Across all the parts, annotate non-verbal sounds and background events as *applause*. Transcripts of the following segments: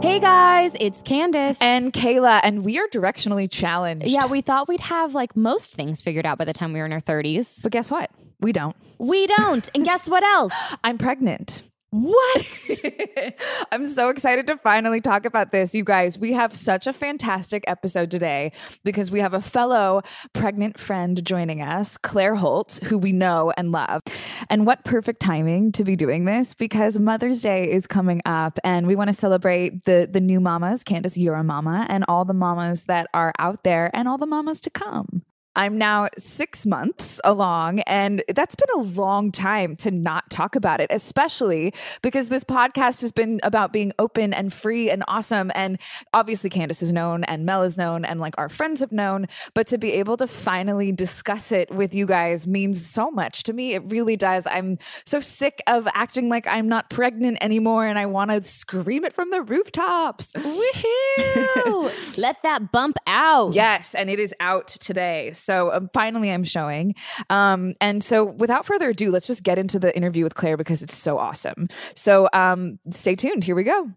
Hey guys, it's Candice. and Kayla, and we are directionally challenged. yeah, we thought we'd have like most things figured out by the time we were in our 30s. but guess what? We don't. We don't. and guess what else? *laughs* I'm pregnant. What? *laughs* I'm so excited to finally talk about this. You guys, we have such a fantastic episode today because we have a fellow pregnant friend joining us, Claire Holt, who we know and love. And what perfect timing to be doing this because Mother's Day is coming up and we want to celebrate the the new mamas, Candice, you're a mama, and all the mamas that are out there and all the mamas to come. I'm now six months along, and that's been a long time to not talk about it, especially because this podcast has been about being open and free and awesome. And obviously, Candice is known, and Mel is known, and like our friends have known. But to be able to finally discuss it with you guys means so much to me. It really does. I'm so sick of acting like I'm not pregnant anymore, and I want to scream it from the rooftops. Woohoo! *laughs* Let that bump out. Yes, and it is out today. So um, finally, I'm showing. Um, and so, without further ado, let's just get into the interview with Claire because it's so awesome. So, um, stay tuned. Here we go.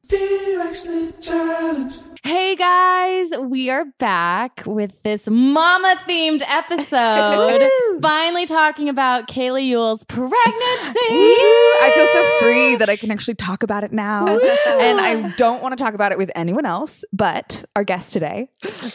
Hey guys, we are back with this mama themed episode. *laughs* Finally talking about Kayla Ewell's pregnancy. I feel so free that I can actually talk about it now. and I don't want to talk about it with anyone else but our guest today,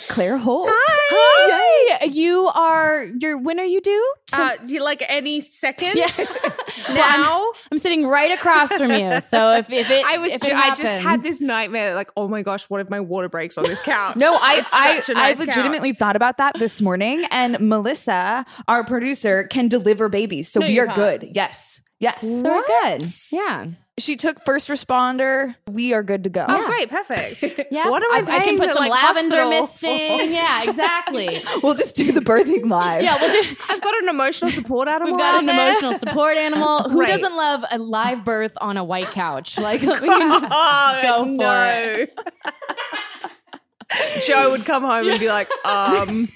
Claire Holt. Hi. You are you're when are you due? To- Uh, like any second? Yes. *laughs* now I'm sitting right across from you. So if, if it *laughs* I was if ju- it I just had this nightmare like oh my gosh what if my water breaks on this couch? No, I It's I, such a I nice legitimately couch. thought about that this morning, and Melissa, our producer, can deliver babies, so No, we are can't. good. Yes, yes. So we're good. Yeah. She took first responder. We are good to go. Oh great, perfect. *laughs* Yeah. What am I, I, I paying can put the, some like, lavender hospital misting. Yeah, exactly. *laughs* We'll just do the birthing *laughs* live. yeah, we'll do I've got an emotional support animal. We've got out an there. emotional support animal. Who great. doesn't love a live birth on a white couch? Like we can just Oh go for no. it. Joe would come home and be like, um,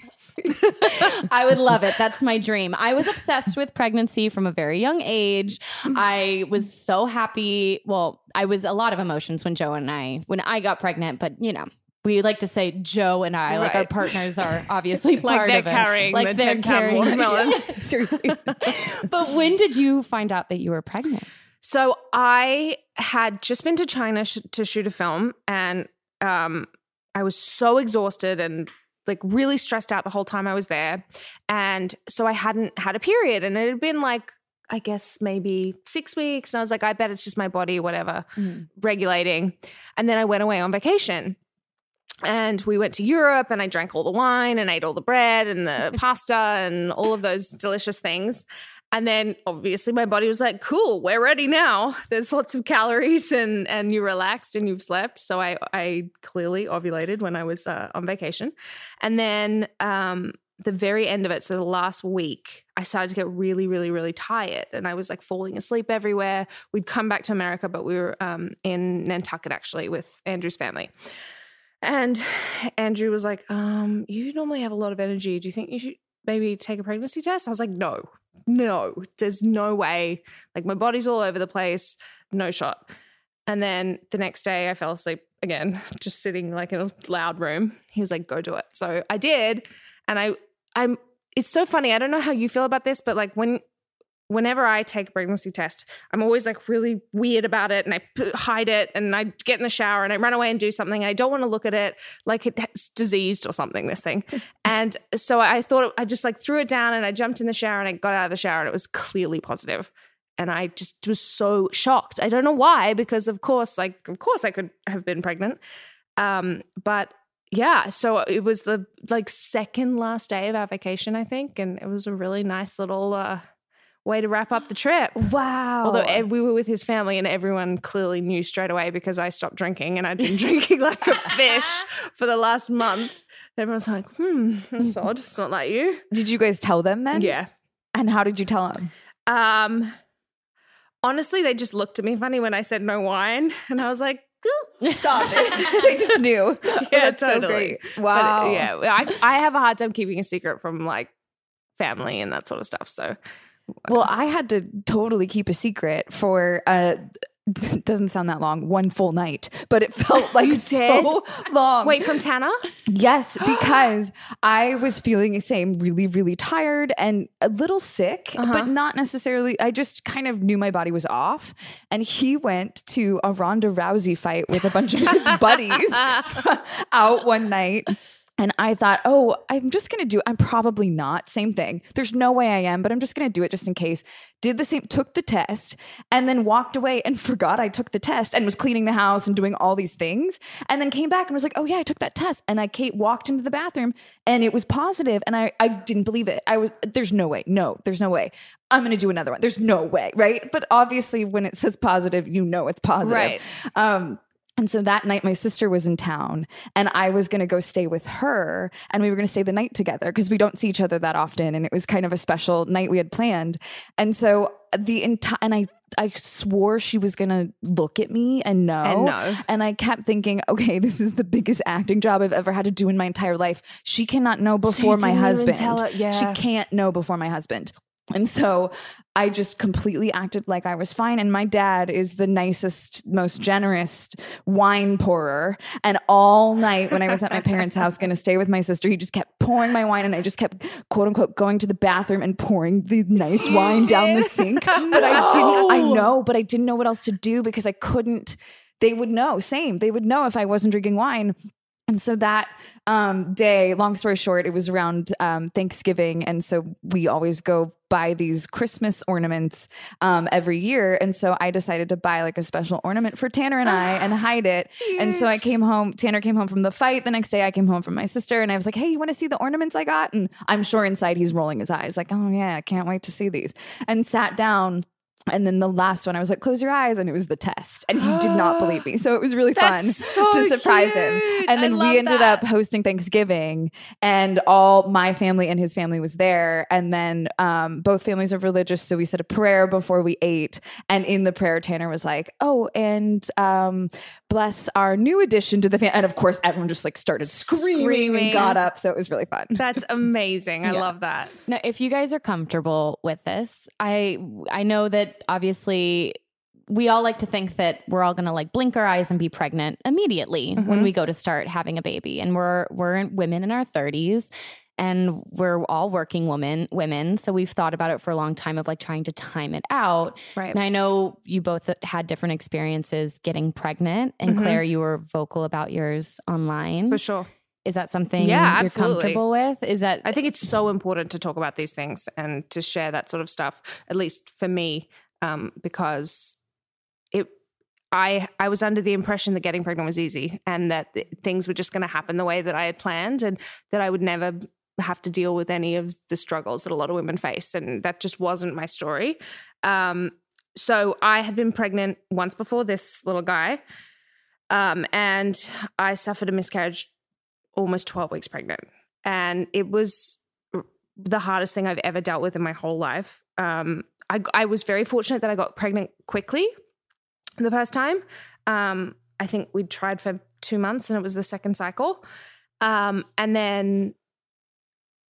I would love it. That's my dream. I was obsessed with pregnancy from a very young age. I was so happy. Well, I was a lot of emotions when Joe and I when I got pregnant, but you know, we like to say Joe and I, like our partners are obviously *laughs* Like part of it. carrying like the they're 10 pound carrying watermelon. *laughs* Seriously. *laughs* but when did you find out that you were pregnant? So I had just been to China sh- to shoot a film, and um, I was so exhausted and like really stressed out the whole time I was there. And so I hadn't had a period, and it had been like I guess maybe six weeks. And I was like, I bet it's just my body, whatever, mm. regulating. And then I went away on vacation. And we went to Europe and I drank all the wine and ate all the bread and the *laughs* pasta and all of those delicious things. And then obviously my body was like, cool, we're ready now. There's lots of calories and and you're relaxed and you've slept. So I I clearly ovulated when I was uh, on vacation. And then um the very end of it, so the last week, I started to get really, really, really tired, and I was like falling asleep everywhere. We'd come back to America, but we were um, in Nantucket actually with Andrew's family, and Andrew was like, um, "You normally have a lot of energy. Do you think you should maybe take a pregnancy test?" I was like, "No, no, there's no way. Like my body's all over the place. No shot." And then the next day, I fell asleep again, *laughs* just sitting like in a loud room. He was like, "Go do it." So I did, and I, I'm. It's so funny. I don't know how you feel about this, but like when whenever I take a pregnancy test, I'm always like really weird about it and I hide it and I get in the shower and I run away and do something. I don't want to look at it like it's diseased or something, this thing. *laughs* and so I thought I just like threw it down and I jumped in the shower and I got out of the shower and it was clearly positive. And I just was so shocked. I don't know why, because of course, like, of course I could have been pregnant. Um, but yeah, so it was the like second last day of our vacation, I think. And it was a really nice little, uh, way to wrap up the trip. Wow. Although eh, we were with his family and everyone clearly knew straight away because I stopped drinking and I'd been *laughs* drinking like a fish *laughs* for the last month. Everyone's like, hmm, that's odd. It's not like you. Did you guys tell them then? Yeah. And how did you tell them? Um, honestly, they just looked at me funny when I said no wine. And I was like, Stop it. *laughs* they just knew. yeah, That's so totally. great. But, Wow. yeah, I, I have a hard time keeping a secret from like family and that sort of stuff. So Well, I had to totally keep a secret for uh *laughs* doesn't sound that long, one full night, but it felt *laughs* like so long. wait, from Tanner? Yes, *gasps* because I was feeling the same, really, really tired and a little sick, but not necessarily. I just kind of knew my body was off. And he went to a Ronda Rousey fight with a bunch of his *laughs* buddies out one night. And I thought, oh, I'm just going to do I'm probably not. Same thing. There's no way I am, but I'm just going to do it just in case. Did the same, took the test, and then walked away and *laughs* forgot I took the test and was cleaning the house and doing all these things. And then came back and was like, oh, yeah, I took that test. And I Kate walked into the bathroom and it was positive, And I, I didn't believe it. I was, there's no way. No, there's no way. I'm going to do another one. There's no way. Right. But obviously, when it says positive, you know it's positive. Right. Um, and so that night, my sister was in town, and I was going to go stay with her, and we were going to stay the night together because we don't see each other that often, and it was kind of a special night we had planned. And so the entire and I I swore she was going to look at me and know, And know. and I kept thinking, okay, this is the biggest acting job I've ever had to do in my entire life. She cannot know before my husband. yeah. She can't know before my husband. And so I just completely acted like I was fine. And my dad is the nicest, most generous wine pourer. And all night when I was at my parents' house going to stay with my sister, he just kept pouring my wine. And I just kept, quote unquote, going to the bathroom and pouring the nice *gasps* wine down the sink. But I *laughs* didn't, I know, but I didn't know what else to do because I couldn't, they would know. Same. They would know if I wasn't drinking wine. And so that um, day, long story short, it was around um, Thanksgiving. And so we always go buy these Christmas ornaments um, every year. And so I decided to buy like a special ornament for Tanner and I and *gasps* hide it. And so I came home, Tanner came home from the fight. The next day I came home from my sister and I was like, hey, you want to see the ornaments I got? And I'm sure inside he's rolling his eyes like, oh, yeah, I can't wait to see these. And sat down And then the last one, I was like, close your eyes. And it was the test. And he did not believe me. *gasps* So it was really fun so to surprise him. And then we ended that. up hosting Thanksgiving, and all my family and his family was there. And then um, both families are religious. So we said a prayer before we ate. And in the prayer, Tanner was like, oh, and um, bless our new addition to the family. And of course, everyone just like started screaming, Screaming. and got up. So it was really fun. That's amazing. I Yeah. love that. Now, if you guys are comfortable with this, I I know that obviously we all like to think that we're all going to like blink our eyes and be pregnant immediately when we go to start having a baby, and we're we're women in our thirties. And we're all working women, women. So we've thought about it for a long time of like trying to time it out. Right. And I know you both had different experiences getting pregnant. And Mhm. Claire, you were vocal about yours online. For sure. Is that something Yeah, you're absolutely. comfortable with? Is that I think it's so important to talk about these things and to share that sort of stuff, at least for me, um, because it. I I was under the impression that getting pregnant was easy and that th- things were just going to happen the way that I had planned and that I would never have to deal with any of the struggles that a lot of women face and that just wasn't my story. Um, so I had been pregnant once before this little guy, um, and I suffered a miscarriage almost 12 weeks pregnant. And it was the hardest thing I've ever dealt with in my whole life. Um, I, I was very fortunate that I got pregnant quickly the first time. Um, I think we tried for two months and it was the second cycle. Um, and then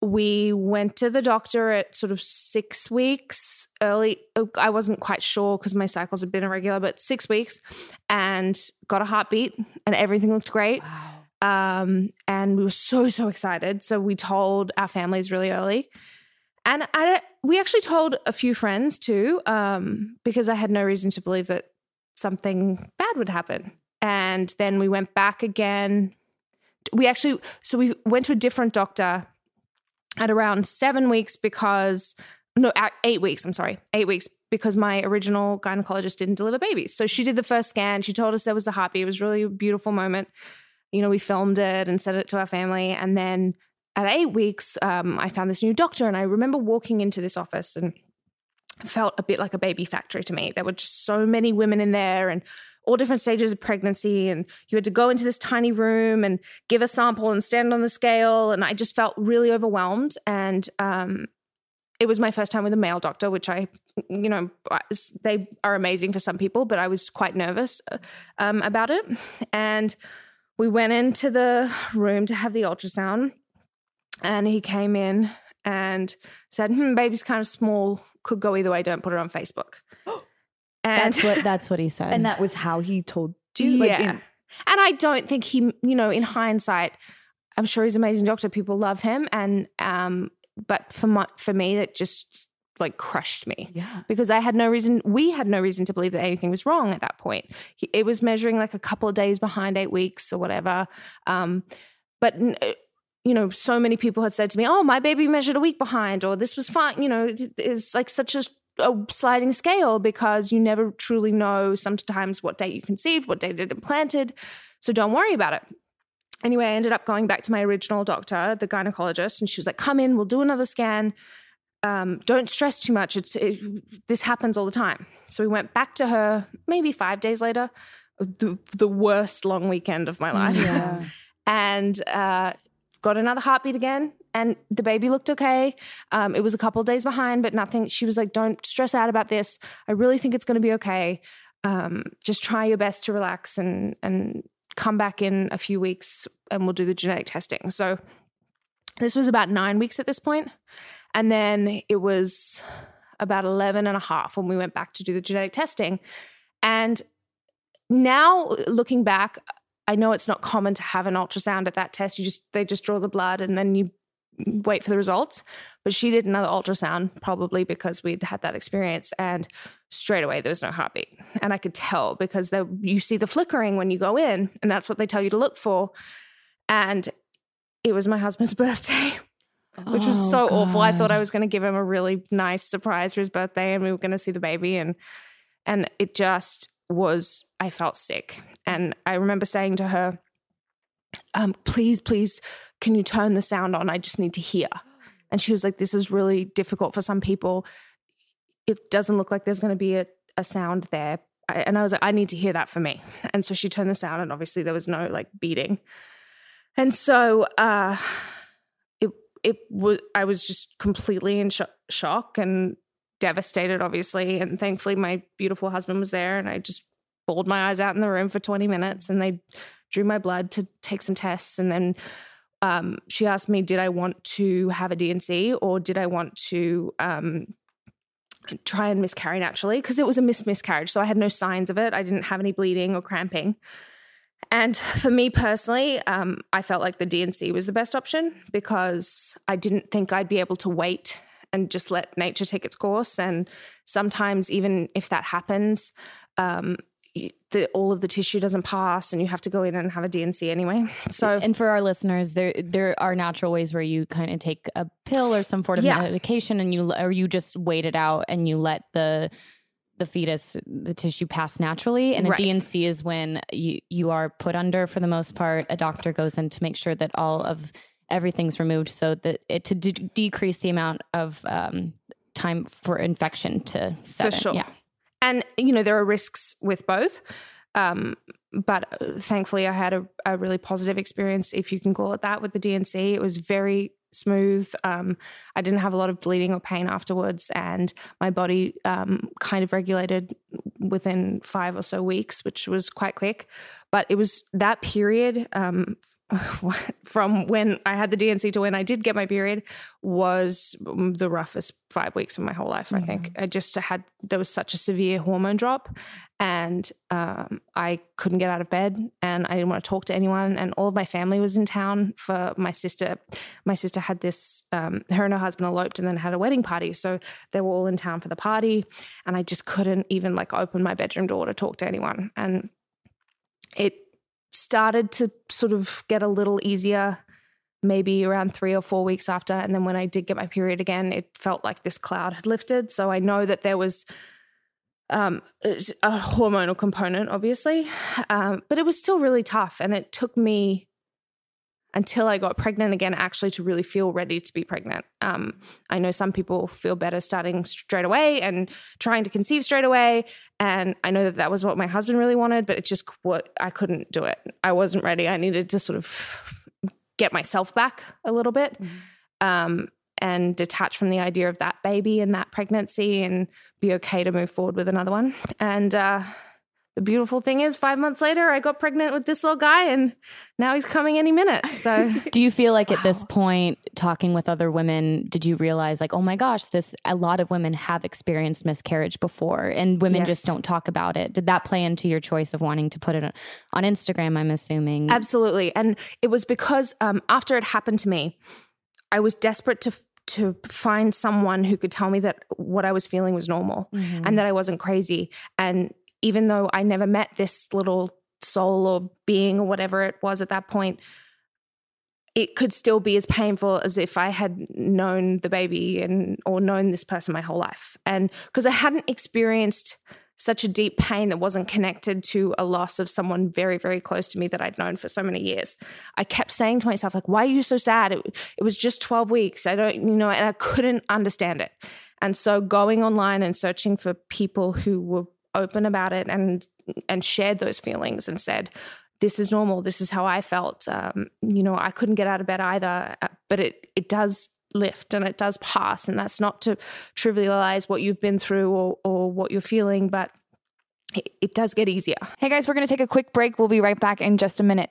we went to the doctor at sort of six weeks early. oh, I wasn't quite sure because my cycles had been irregular, but six weeks and got a heartbeat and everything looked great. Um, and we were so, so excited. So we told our families really early. And I, we actually told a few friends too, um, because I had no reason to believe that something bad would happen. And then we went back again. We actually, so we went to a different doctor at around seven weeks because, no, eight weeks, I'm sorry, eight weeks because my original gynecologist didn't deliver babies. So she did the first scan. She told us there was a heartbeat. It was really a beautiful moment. You know, we filmed it and sent it to our family. And then at eight weeks, um, I found this new doctor. And I remember walking into this office and felt a bit like a baby factory to me. There were just so many women in there and all different stages of pregnancy. And you had to go into this tiny room and give a sample and stand on the scale. And I just felt really overwhelmed. And um, it was my first time with a male doctor, which I, you know, they are amazing for some people, but I was quite nervous um, about it. And we went into the room to have the ultrasound. And he came in and said, hmm, baby's kind of small, could go either way, don't put it on Facebook. *gasps* And that's what *laughs* that's what he said. And that was how he told you. Like, yeah. in- and I don't think he, you know, in hindsight, I'm sure he's an amazing doctor. People love him. And, um, but for my, for me, that just like crushed me. Yeah. Because I had no reason, we had no reason to believe that anything was wrong at that point. It was measuring like a couple of days behind eight weeks or whatever. Um, but, you know, so many people had said to me, oh, my baby measured a week behind, or this was fine. You know, it's like such a, a sliding scale because you never truly know sometimes what date you conceived, what date it implanted. So don't worry about it. Anyway, I ended up going back to my original doctor, the gynecologist, and she was like, come in, we'll do another scan. Um, don't stress too much. It's it, this happens all the time. So we went back to her maybe five days later, the, the worst long weekend of my life, *laughs* and uh, got another heartbeat again. And the baby looked okay. Um, it was a couple days behind, but nothing. She was like, "Don't stress out about this. I really think it's going to be okay. Um, just try your best to relax and and come back in a few weeks, and we'll do the genetic testing." So this was about nine weeks at this point. And then it was about 11 and a half when we went back to do the genetic testing. And now looking back, I know it's not common to have an ultrasound at that test. You just they just draw the blood and then you wait for the results. But she did another ultrasound probably because we'd had that experience and straight away there was no heartbeat. And I could tell because you see the flickering when you go in and that's what they tell you to look for. And it was my husband's *laughs* birthday which was Oh, so awful. I thought I was going to give him a really nice surprise for his birthday, and we were going to see the baby, and and it just was. I felt sick, and I remember saying to her, um, "Please, please, can you turn the sound on? I just need to hear." And she was like, "This is really difficult for some people. it doesn't look like there's going to be a, a sound there. I, and I was like, I need to hear that for me. And so she turned the sound, and obviously there was no like beating. And so uh, it was I was just completely in sh- shock and devastated, obviously. And thankfully, my beautiful husband was there, and I just bawled my eyes out in the room for 20 minutes, and they drew my blood to take some tests, and then. Um, she asked me, did I want to have a D&C or did I want to um, try and miscarry naturally because it was a mis- miscarriage. So I had no signs of it. I didn't have any bleeding or cramping. And *laughs* for me personally, um, I felt like the D&C was the best option because I didn't think I'd be able to wait and just let nature take its course. And sometimes, even if that happens, um, the, all of the tissue doesn't pass and you have to go in and have a D&C anyway. *laughs* So and for our listeners, there there are natural ways where you kind of take a pill or some sort of Yeah. medication and you or you just wait it out and you let the the fetus the tissue pass naturally and Right. a D&C is when you you are put under for the most part a doctor goes in to make sure that all of everything's removed so that it to de- decrease the amount of um, time for infection to set for sure. yeah And you know there are risks with both, um, but uh, thankfully I had a, a really positive experience, if you can call it that, with the DNC. It was very smooth. Um, I didn't have a lot of bleeding or pain afterwards, and my body um, kind of regulated within five or so weeks, which was quite quick. But it was that period. Um, *laughs* from when I had the D&C to when I did get my period was the roughest five weeks of my whole life. I think I just had there was such a severe hormone drop, and um, I couldn't get out of bed, and I didn't want to talk to anyone, and all of my family was in town for my sister. My sister had this, um, her and her husband eloped, and then had a wedding party, so they were all in town for the party, and I just couldn't even like open my bedroom door to talk to anyone, and it started to sort of get a little easier maybe around three or four weeks after. And then when I did get my period again, it felt like this cloud had lifted. So I know that there was um, a hormonal component, obviously, um, but it was still really tough. And it took me until I got pregnant again, actually, to really feel ready to be pregnant. Um, I know some people feel better starting straight away and trying to conceive straight away. And I know that that was what my husband really wanted, but it just what I couldn't do it. I wasn't ready. I needed to sort of get myself back a little bit um, and detach from the idea of that baby and that pregnancy and be okay to move forward with another one. And uh, the beautiful thing is, five months later, I got pregnant with this little guy, and now he's coming any minute. So. *laughs* Do you feel like at this point, talking with other women, did you realize like, oh my gosh, this a lot of women have experienced miscarriage before, and women Yes. just don't talk about it? Did that play into your choice of wanting to put it on Instagram? I'm assuming. Absolutely. And it was because um, after it happened to me, I was desperate to to find someone who could tell me that what I was feeling was normal and that I wasn't crazy. And even though I never met this little soul or being or whatever it was at that point, it could still be as painful as if I had known the baby and or known this person my whole life. And because I hadn't experienced such a deep pain that wasn't connected to a loss of someone very, very close to me that I'd known for so many years. I kept saying to myself, like, why are you so sad? It, it was just 12 weeks. I don't, you know, and I couldn't understand it. And so going online and searching for people who were open about it and and shared those feelings and said, this is normal. This is how I felt. Um, you know, I couldn't get out of bed either, uh, but it it does lift and it does pass. And that's not to trivialize what you've been through or or what you're feeling, but it, it does get easier. Hey guys, we're going to take a quick break. We'll be right back in just a minute.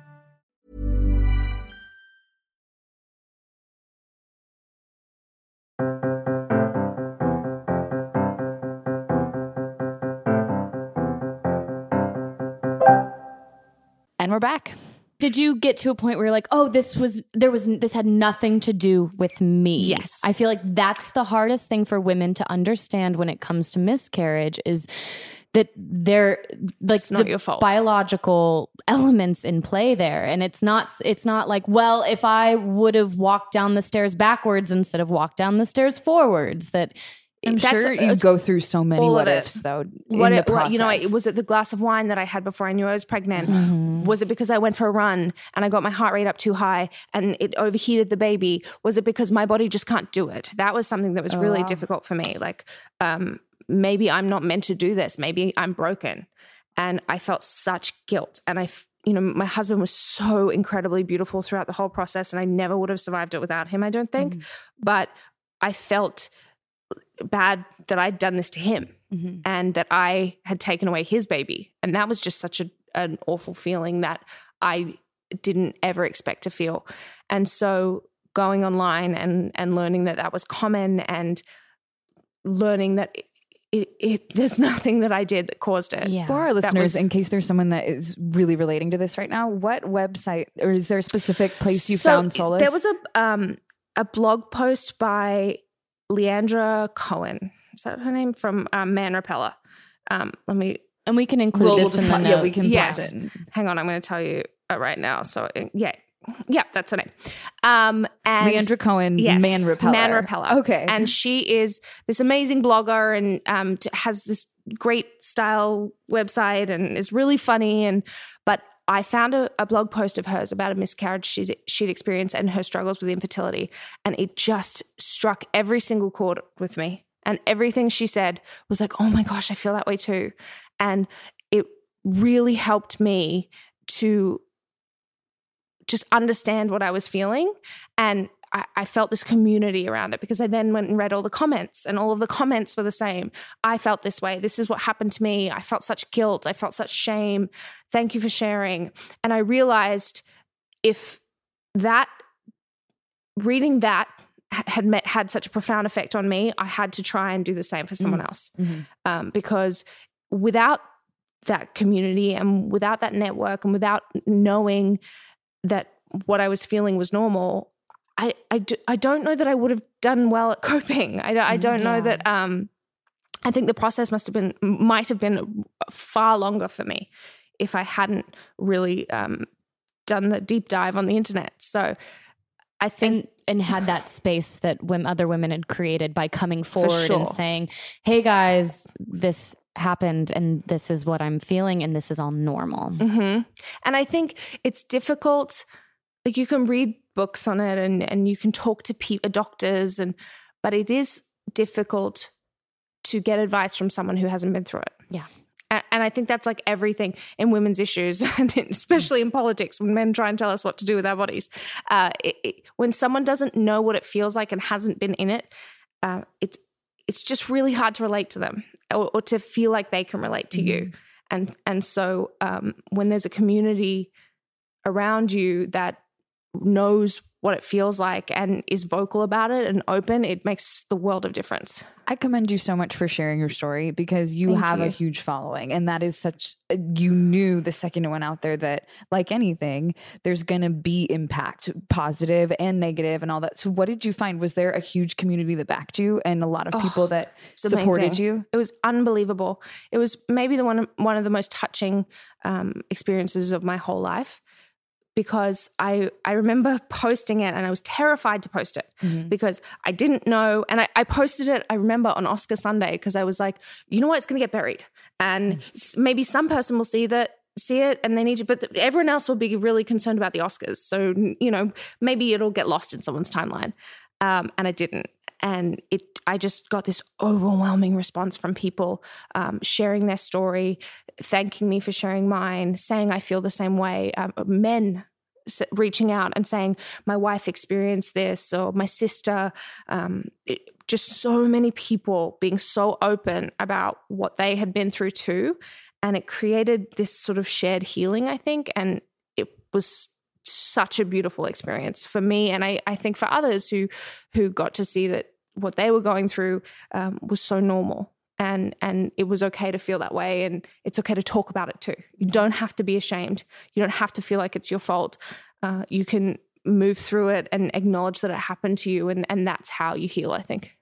And we're back. Did you get to a point where you're like, oh, this was there was this had nothing to do with me? Yes. I feel like that's the hardest thing for women to understand when it comes to miscarriage is that they're like It's not your fault. biological elements in play there and it's not it's not like well if i would have walked down the stairs backwards instead of walked down the stairs forwards that I'm sure you go through so many what it. ifs though. What the you know, it, was it the glass of wine that I had before I knew I was pregnant? Mm-hmm. Was it because I went for a run and I got my heart rate up too high and it overheated the baby? Was it because my body just can't do it? That was something that was really difficult for me. Like, um, maybe I'm not meant to do this. Maybe I'm broken, and I felt such guilt. And I, you know, my husband was so incredibly beautiful throughout the whole process, and I never would have survived it without him. I don't think, Mm-hmm. but I felt bad that I'd done this to him Mm-hmm. and that I had taken away his baby. And that was just such a, an awful feeling that I didn't ever expect to feel. And so going online and, and learning that that was common and learning that it, it, it, *laughs* there's nothing that I did that caused it. Yeah. For our listeners, was- in case there's someone that is really relating to this right now, what website or is there a specific place you So, found solace? There was a um a blog post by Leandra Cohen. Is that her name from um, Man Repeller? Um, let me and we can include We'll- we'll this in the pop- notes. yeah, we can yes. it. Hang on, I'm going to tell you uh, right now. So uh, yeah, yeah, that's her name. Um, and Leandra Cohen, Yes, Man Repeller. Man Repeller. Okay. and she is this amazing blogger and um, t- has this great style website and is really funny. And but I found a, a blog post of hers about a miscarriage she'd experienced and her struggles with infertility, and it just struck every single chord with me. And everything she said was like, "Oh my gosh, I feel that way too," and it really helped me to just understand what I was feeling. And I, I felt this community around it because I then went and read all the comments, and all of the comments were the same. I felt this way. This is what happened to me. I felt such guilt. I felt such shame. Thank you for sharing. And I realized if that reading that had met, had such a profound effect on me, I had to try and do the same for someone else. Um, because without that community and without that network and without knowing that what I was feeling was normal, I, I, d- I don't know that I would have done well at *laughs* coping. I, don't- I don't know that. Um, I think the process must have been might have been far longer for me if I hadn't really um, done the deep dive on the internet. So I think and, and had that space that when other women had created by coming forward sure. and saying, "Hey guys, this happened and this is what I'm feeling and this is all normal." hmm And I think it's difficult. Like you can read books on it and and you can talk to pe- doctors and but it is difficult to get advice from someone who hasn't been through it. Yeah. A- And I think that's like everything in women's issues, *laughs* and especially in politics, when men try and tell us what to do with our bodies. Uh, it, it, when someone doesn't know what it feels like and hasn't been in it, uh, it's it's just really hard to relate to them or, or to feel like they can relate to you. And and so um, when there's a community around you that knows what it feels like and is vocal about it and open, it makes the world of difference. I commend you so much for sharing your story because you Thank have a huge following. And that is such, you knew the second it went out there that, like anything, there's going to be impact, positive and negative and all that. So, what did you find? Was there a huge community that backed you and a lot of people Oh, that supported amazing. you? It was unbelievable. It was maybe the one one of the most touching um, experiences of my whole life because I I remember *laughs* posting it and I was terrified to post it Mm-hmm. because I didn't know and I, I posted it I remember on Oscar Sunday because I was like you know what it's going to get buried and Mm. s- maybe some person will see that see it and they need to but everyone else will be really concerned about the Oscars so you know maybe it'll get lost in someone's timeline um, and I didn't. And it, I just got this overwhelming response from people um, sharing their story, thanking me for sharing mine, saying I feel the same way. Um, men reaching out and saying my wife experienced this, or my sister. Um, it- just so many people being so open about what they had been through too, and it created this sort of shared healing. I think, and it was such a beautiful experience for me and I, I think for others who who got to see that what they were going through um, was so normal and and it was okay to feel that way and it's okay to talk about it too. You don't have to be ashamed. You don't have to feel like it's your fault. Uh, you can move through it and acknowledge that it happened to you and and that's how you heal i think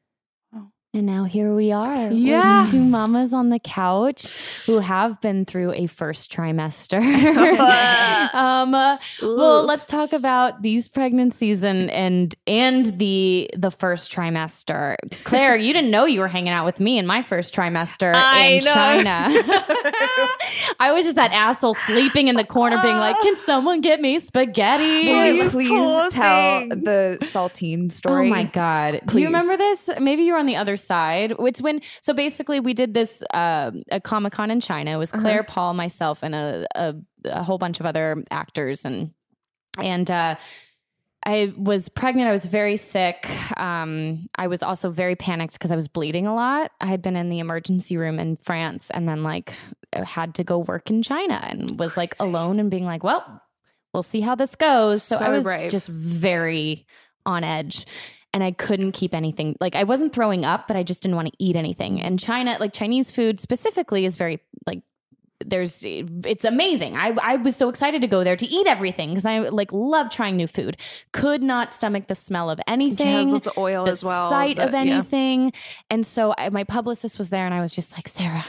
And now here we are. Yeah. With two mamas on the couch who have been through a first trimester. *laughs* *laughs* um, uh, well, let's talk about these pregnancies and and and the the first trimester. Claire, you didn't know you were hanging out with me in my first trimester *laughs* I in know. China. I was just that asshole sleeping in the corner being like, "Can someone get me spaghetti?" *gasps* Will you you please tell thing. the saltine story? Oh my god! Do you remember this? Maybe you were on the other side. It's when so basically we did this uh, a Comic Con in China. It was Claire, Paul, myself, and a, a a whole bunch of other actors and and. uh I was pregnant. I was very sick. Um, I was also very panicked because I was bleeding a lot. I had been in the emergency room in France and then like had to go work in China and was like alone and being like, well, we'll see how this goes. So, I was brave. just very on edge and I couldn't keep anything. Like I wasn't throwing up, but I just didn't want to eat anything. And China, like Chinese food specifically, is very like there's it's amazing. I I was so excited to go there to eat everything because I like love trying new food. Could not stomach the smell of anything. Yeah, lots of oil as well, Sight but- of yeah. anything. And so I, my publicist was there, and I was just like, Sarah,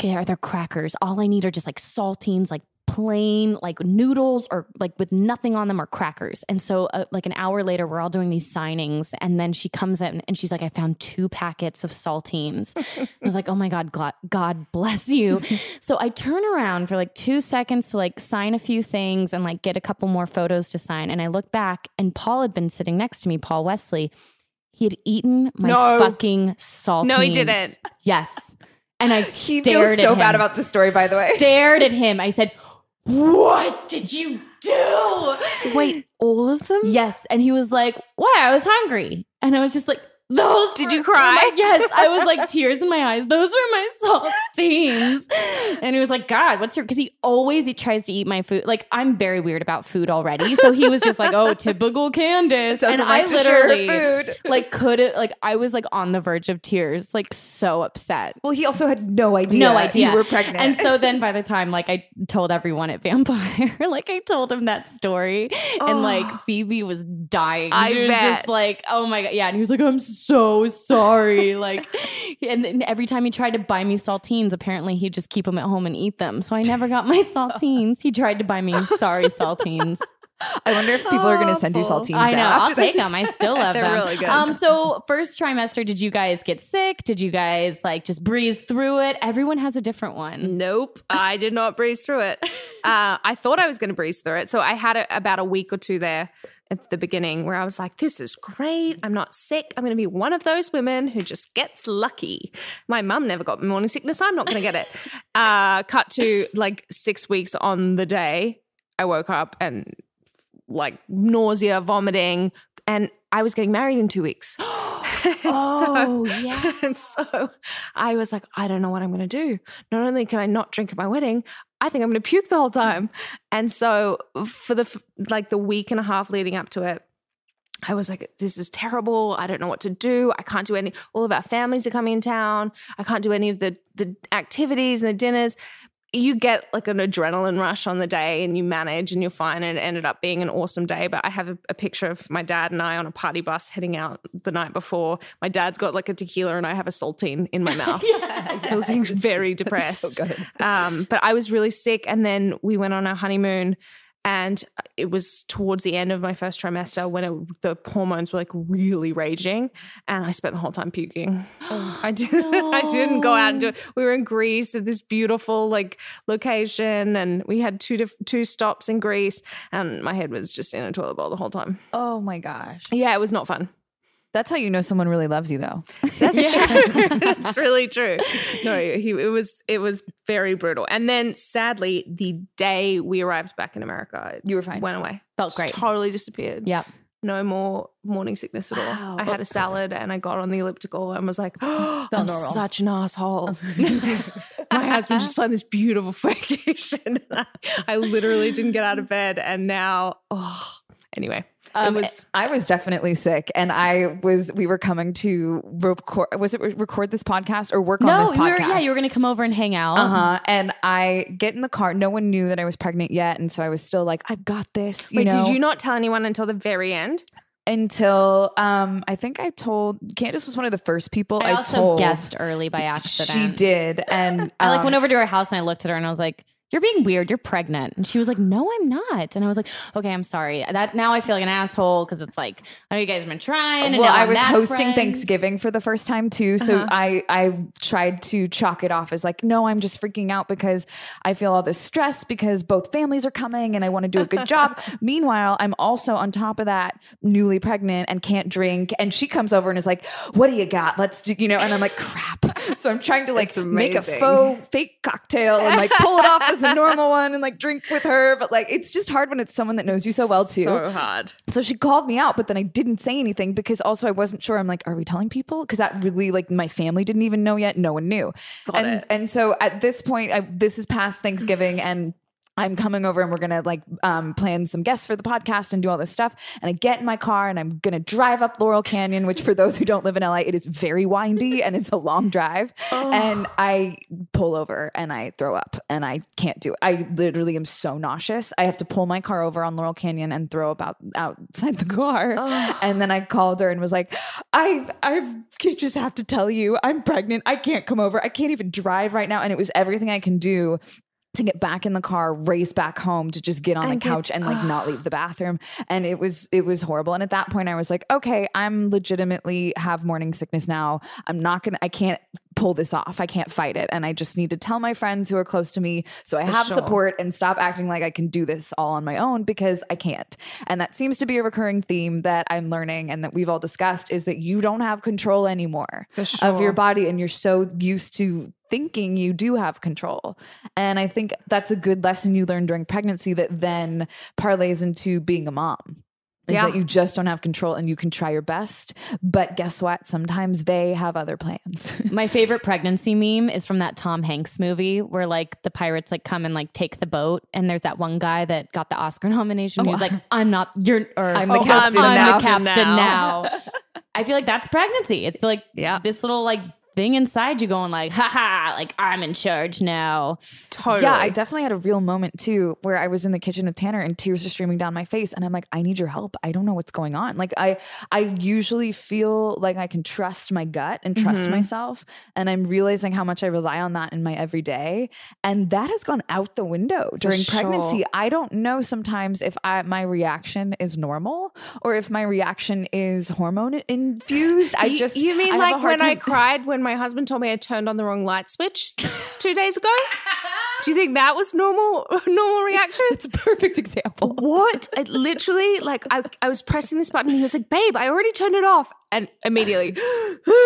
okay, are there crackers? All I need are just like saltines, like plain like noodles or like with nothing on them or crackers. And so uh, like an hour later we're all doing these signings and then she comes in and she's like I found two packets of saltines. I was like, "Oh my god, God, God bless you." *laughs* so I turn around for like 2 seconds to like sign a few things and like get a couple more photos to sign and I look back and Paul had been sitting next to me, Paul Wesley. He had eaten my No. fucking saltines. No, he didn't. Yes. And I *laughs* He stared feels at so bad about the story, by the way. Stared at him. I said, "What did you do?" wait all of them Yes, and he was like, "Why? I was hungry." And I was just like, "Those." Did were- you cry? my- yes, I was like *laughs* tears in my eyes. Those were my saltines. *laughs* And he was like, "God, what's your?" Because he always he tries to eat my food. Like I'm very weird about food already, so he was just like, "Oh, typical *laughs* Candice." And like I literally, food. like could it like I was like on the verge of tears, like so upset. Well, he also had no idea. No idea you were pregnant. And so then by the time like I told everyone at Vampire, like I told him that story and like Phoebe was dying. I she was bet. just like, oh my god. Yeah. And he was like, I'm so sorry. *laughs* like and then every time he tried to buy me saltines, apparently he'd just keep them at home and eat them. So I never got my *laughs* saltines. He tried to buy me sorry saltines. I wonder if people are going to send you saltines. I know. I'll take them. I still *laughs* love They're them. really good. Um, so first trimester, did you guys get sick? Did you guys like just breeze through it? Everyone has a different one. Nope, I did not breeze through it. Uh, I thought I was going to breeze through it. So I had a, about a week or two there at the beginning where I was like, this is great. I'm not sick. I'm going to be one of those women who just gets lucky. My mum never got morning sickness. I'm not going to get it. *laughs* Uh, cut to like six weeks on the day, I woke up and like nausea, vomiting, and I was getting married in two weeks. *gasps* oh, *laughs* yeah. And so I was like, I don't know what I'm going to do. Not only can I not drink at my wedding, I think I'm going to puke the whole time. And so for the like the week and a half leading up to it, I was like, this is terrible. I don't know what to do. I can't do any, all of our families are coming in town. I can't do any of the, the activities and the dinners. You get like an adrenaline rush on the day and you manage and you're fine. And it ended up being an awesome day. But I have a, a picture of my dad and I on a party bus heading out the night before. My dad's got like a tequila and I have a saltine in my mouth. *laughs* yeah, Looking very *laughs* depressed. Um, but I was really sick. And then we went on our honeymoon. And it was towards the end of my first trimester when it, the hormones were like really raging, and I spent the whole time puking. Oh, I didn't. *laughs* I didn't go out and do it. We were in Greece at this beautiful like location, and we had two diff- two stops in Greece, and my head was just in a toilet bowl the whole time. Oh my gosh. Yeah, it was not fun. That's how you know someone really loves you, though. *laughs* That's true. *laughs* That's really true. No, he, it was it was very brutal. And then sadly, the day we arrived back in America, You were fine. Went away. Felt Just great. Totally disappeared. Yep. No more morning sickness at all. I had a salad and I got on the elliptical and was like, *gasps* oh, I'm normal. such an asshole. *laughs* My husband just planned this beautiful vacation. and I, I literally didn't get out of bed. And now, oh, anyway, Um, was. I was definitely sick, and I was. We were coming to record. Was it record this podcast or work on No, this you were, podcast? yeah, you were gonna come over and hang out. Uh huh. And I get in the car. No one knew that I was pregnant yet, and so I was still like, "I've got this." You Wait, know? did you not tell anyone until the very end? Until um, I think I told Candice was one of the first people I I, also told. guessed early by accident. She did, and I like um, went over to her house and I looked at her and I was like, "You're being weird. You're pregnant." And she was like, "No, I'm not." And I was like, "Okay, I'm sorry." That now I feel like an asshole because it's like I know you guys have been trying. And well, I was hosting friends. Thanksgiving for the first time too, so Uh-huh. I I tried to chalk it off as like, no, I'm just freaking out because I feel all this stress because both families are coming and I want to do a good job. *laughs* Meanwhile, I'm also on top of that newly pregnant and can't drink, and she comes over and is like, "What do you got? Let's do," you know, and I'm like, "Crap." So I'm trying to like make a faux fake cocktail and like pull it off as a *laughs* normal one and like drink with her, but like it's just hard when it's someone that knows you so well too. So hard. So she called me out, but then I didn't say anything because also I wasn't sure. I'm like, are we telling people? Because that really like my family didn't even know yet. No one knew. and it. and so at this point, I, this is past Thanksgiving and. I'm coming over and we're gonna like um, plan some guests for the podcast and do all this stuff. And I get in my car and I'm gonna drive up Laurel Canyon, which for those who don't live in LA, it is very windy and it's a long drive. And I pull over and I throw up and I can't do it. I literally am so nauseous. I have to pull my car over on Laurel Canyon and throw up out outside the car. And then I called her and was like, I I've just have to tell you, I'm pregnant. I can't come over. I can't even drive right now. And it was everything I can do to get back in the car, race back home to just get on the And get- couch and like not leave the bathroom. And it was it was horrible. And at that point I was like, okay, I'm legitimately have morning sickness now. I'm not gonna I can't pull this off. I can't fight it. And I just need to tell my friends who are close to me so I have sure. support and stop acting like I can do this all on my own because I can't. And that seems to be a recurring theme that I'm learning and that we've all discussed is that you don't have control anymore of your body and you're so used to thinking you do have control. And I think that's a good lesson you learn during pregnancy that then parlays into being a mom. Is Yeah. that you just don't have control and you can try your best. But guess what? Sometimes they have other plans. *laughs* My favorite pregnancy meme is from that Tom Hanks movie where like the pirates like come and like take the boat and there's that one guy that got the Oscar nomination. He was oh. like, "I'm not. You're. Or, I'm the "Oh, captain I'm now." the captain now." I feel like that's pregnancy. It's like Yeah. this little like thing inside you going like, haha, like I'm in charge now. Totally. Yeah, I definitely had a real moment too where I was in the kitchen with Tanner and tears are streaming down my face and I'm like, I need your help. I don't know what's going on. Like I I usually feel like I can trust my gut and trust Mhm. myself. And I'm realizing how much I rely on that in my everyday. And that has gone out the window during sure. pregnancy. I don't know sometimes if I my reaction is normal or if my reaction is hormone infused. I You- just you mean I like hard when I cried when my husband told me I turned on the wrong light switch *laughs* two days ago? Do you think that was normal *laughs* normal reaction? It's a perfect example. What? I literally, like, I, I was pressing this button. He was like, babe, I already turned it off. And immediately, *gasps* *gasps* *gasps*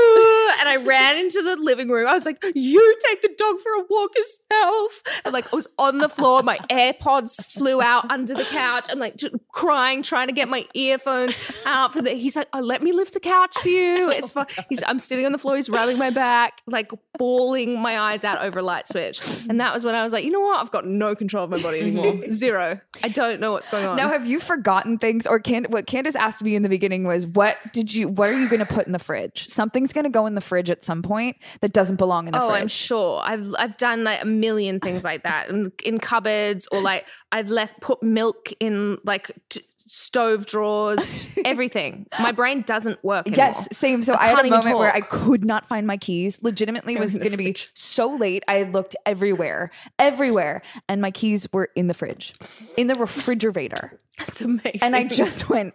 and I ran into the living room. I was like, you take the dog for a walk yourself. And like, I was on the floor. My *laughs* AirPods flew out under the couch. I'm like just crying, trying to get my earphones out for the. He's like, oh, let me lift the couch for you. It's fine. He's, I'm sitting on the floor. He's rubbing my back, like bawling my eyes out over a light switch. And that was when I was like, you know what? I've got no control of my body anymore. *laughs* Zero. I don't know what's going on. Now, have you forgotten things? Or can, what Candice asked me in the beginning was, "What did you? What are you going to put in the fridge? Something's going to go in the fridge at some point that doesn't belong in the oh, fridge. oh, fridge." I'm sure. I've I've done like a million things like that in, in cupboards, or like I've left put milk in like t- stove drawers. *laughs* everything. My brain doesn't work. Anymore. Yes, same. So I, I had a can't even moment where I could not find my keys. Legitimately, was going to be so late. I looked everywhere, everywhere, and my keys were in the fridge, in the refrigerator. *laughs* That's amazing. And I just went,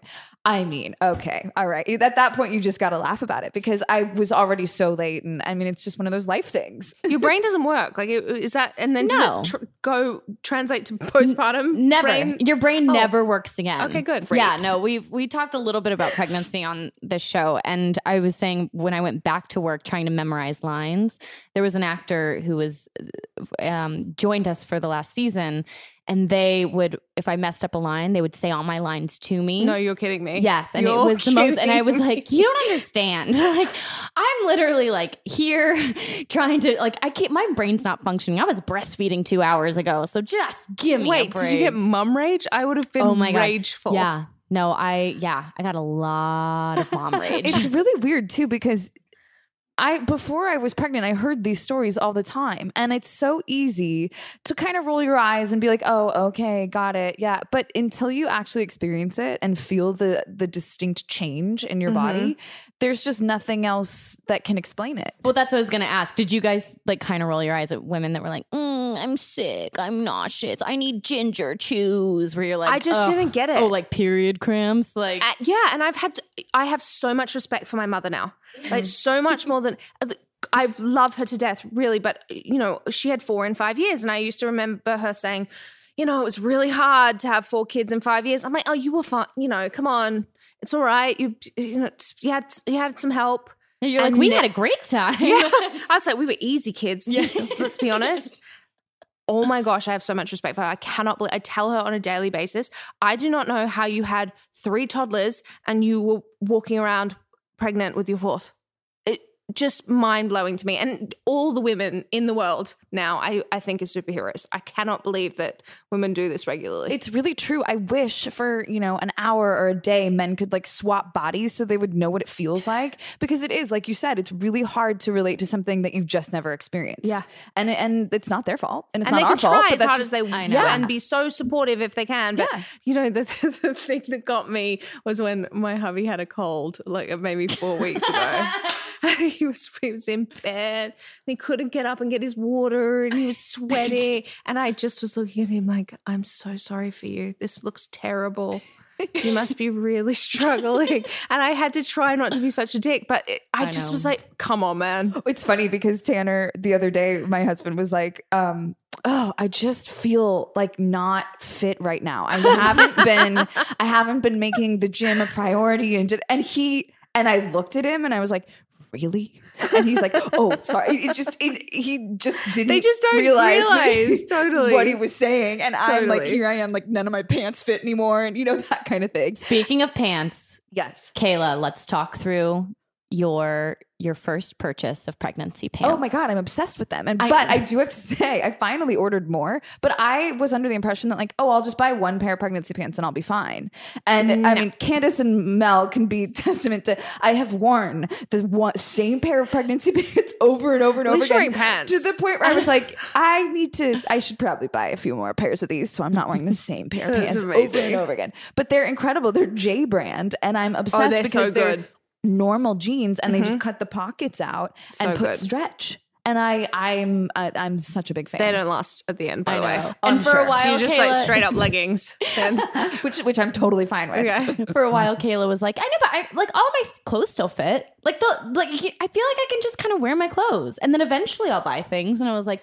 I mean, okay, all right. At that point, you just got to laugh about it because I was already so late. And I mean, it's just one of those life things. *laughs* your brain doesn't work. Like is that, and then No. does it tr- go translate to postpartum? Never. brain? Your brain Oh. never works again. Okay, good. Yeah, no, we we talked a little bit about pregnancy on the show, and I was saying when I went back to work trying to memorize lines, there was an actor who was um, joined us for the last season, and they would, if I messed up a line, they would say all my lines to me. No, you're kidding me. Yes, and You're it was the most, and I was like, you don't understand. *laughs* like, I'm literally like here *laughs* trying to like, I can't. My brain's not functioning. I was breastfeeding two hours ago, so just give me. a Wait, did you get mum rage? I would have been Oh my God. rageful. Yeah. No, I yeah, I got a lot of mom *laughs* rage. It's really weird too because I before I was pregnant, I heard these stories all the time, and it's so easy to kind of roll your eyes and be like, "Oh, okay, got it, yeah." But until you actually experience it and feel the the distinct change in your mm-hmm. body, there's just nothing else that can explain it. well, that's what I was gonna ask. Did you guys like kind of roll your eyes at women that were like, mm, "I'm sick, I'm nauseous, I need ginger chews"? Where you're like, I just "Ugh." didn't get it. Oh, like period cramps, like Uh, yeah, and I've had to, I have so much respect for my mother now. Like so much more than I love her to death, really. But you know, she had four in five years, and I used to remember her saying, "You know, it was really hard to have four kids in five years." I'm like, "Oh, you were fine. You know, come on, it's all right. You you know, you had you had some help." you're like, we had a great time. Yeah, *laughs* I was like, we were easy kids. Let's be honest. Oh my gosh, I have so much respect for her. I cannot believe I tell her on a daily basis. I do not know how you had three toddlers and you were walking around pregnant with your fourth. Just mind blowing to me. And all the women in the world now, I, I think, are superheroes. I cannot believe that women do this regularly. It's really true. I wish for, you know, an hour or a day men could like swap bodies so they would know what it feels *sighs* like because it is like you said it's really hard to relate to something that you've just never experienced. Yeah. And and it's not their fault and it's and not our fault. as hard just- as they want know. and be so supportive if they can. But Yeah. you know, the, *laughs* the thing that got me was when my hubby had a cold, like maybe four weeks ago. *laughs* *laughs* he was he was in bed and he couldn't get up and get his water and he was *laughs* sweaty. and I just was looking at him like, I'm so sorry for you. This looks terrible. You must be really *laughs* struggling. And I had to try not to be such a dick, but it, I, I just know. was like, come on, man. It's funny because Tanner the other day, my husband was like, um, "Oh, I just feel like not fit right now. I haven't been, I haven't been making the gym a priority." And and he and I looked at him and I was like, "Really?" And he's like, *laughs* "Oh, sorry." It just it, he just didn't. They just don't realize, realize, totally. *laughs* what he was saying, and I'm like, here I am, like none of my pants fit anymore, and you know *laughs* that kind of thing. Speaking of pants, Yes. Kayla, let's talk through your your first purchase of pregnancy oh pants. Oh my god, I'm obsessed with them. And I- but I do have to *laughs* say, I finally ordered more. But I was under the impression that like, oh, I'll just buy one pair of pregnancy pants and I'll be fine. And I mean, Candice and Mel can be *laughs* testament to. I have worn the one, same pair of pregnancy *laughs* pants over and over and over again pants. to the point where I was like, I need to. I should probably buy a few more pairs of these so I'm not wearing the same pair of That's pants over and over again. But they're incredible. They're J brand, and I'm oh, obsessed Oh, they're so because they're good. Normal jeans and they just mm-hmm. cut the pockets out So and put good. stretch. And I, I'm, I, I'm such a big fan. They don't last at the end, by the way. I'm and for sure. a while, So you're just like straight up leggings. *laughs* Which, which I'm totally fine with. okay. *laughs* for a while Kayla was like, I know, but I like all my clothes still fit. Like the like I feel like I can just kind of wear my clothes, and then eventually I'll buy things. And I was like,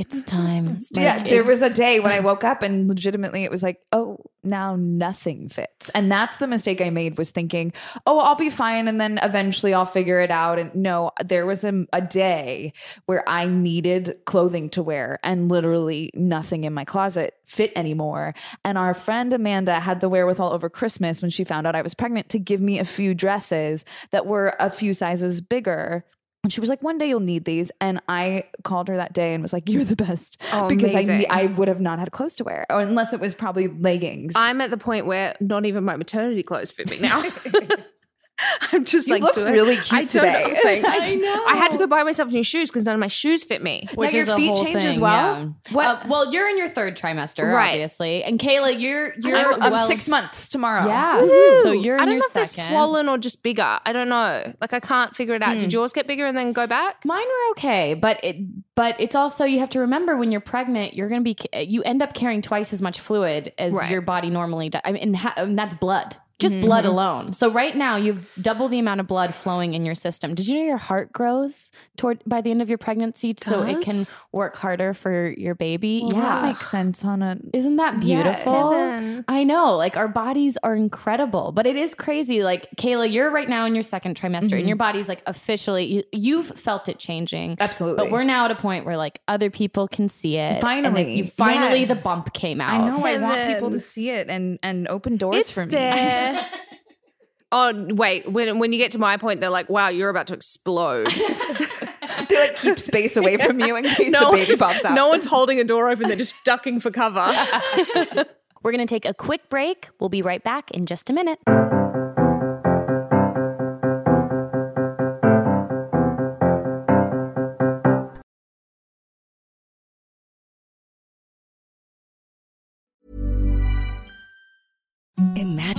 it's time. Yeah, Like, there was a day when I woke up and legitimately it was like, oh, now nothing fits. And that's the mistake I made was thinking, oh, I'll be fine and then eventually I'll figure it out. And no, there was a, a day where I needed clothing to wear and literally nothing in my closet fit anymore. And our friend Amanda had the wherewithal over Christmas when she found out I was pregnant to give me a few dresses that were a few sizes bigger. And she was like, "One day you'll need these." And I called her that day and was like, "You're the best," Oh, *laughs* because I. I would have not had clothes to wear, or unless it was probably leggings. I'm at the point where not even my maternity clothes fit me now. *laughs* *laughs* *laughs* I'm just You like, look do really cute I don't know, today. *laughs* thanks. I know. I had to go buy myself new shoes because none of my shoes fit me. which Now your is a feet whole change as well? yeah. What- Uh, well, you're in your third trimester, Right. obviously, and Kayla, you're you're I'm well, six months tomorrow. Yeah, Woo! so you're in I don't your know if they're swollen or just bigger. I don't know. Like I can't figure it out. Hmm. Did yours get bigger and then go back? Mine were okay, but it but it's also you have to remember when you're pregnant, you're going to be you end up carrying twice as much fluid as Right. your body normally does. I mean, and, ha- and that's blood. Just Mm-hmm. blood alone. So right now you've double the amount of blood flowing in your system. Did you know your heart grows toward by the end of your pregnancy so it can work harder for your baby? Well, yeah. that makes sense on a. Isn't that beautiful? Isn't. I know. Like our bodies are incredible, but it is crazy. Like Kayla, you're right now in your second trimester and your body's like officially, you, you've felt it changing. Absolutely. But we're now at a point where like other people can see it. and, like, Finally. you, finally Yes. the bump came out. I know. I want people to see it and and open doors It's for me. *laughs* there. *laughs* oh wait, when when you get to my point, they're like, "Wow, you're about to explode." *laughs* they like keep space away from you in case the baby pops out. no one's holding a door open; they're just ducking for cover. *laughs* We're going to take a quick break. We'll be right back in just a minute.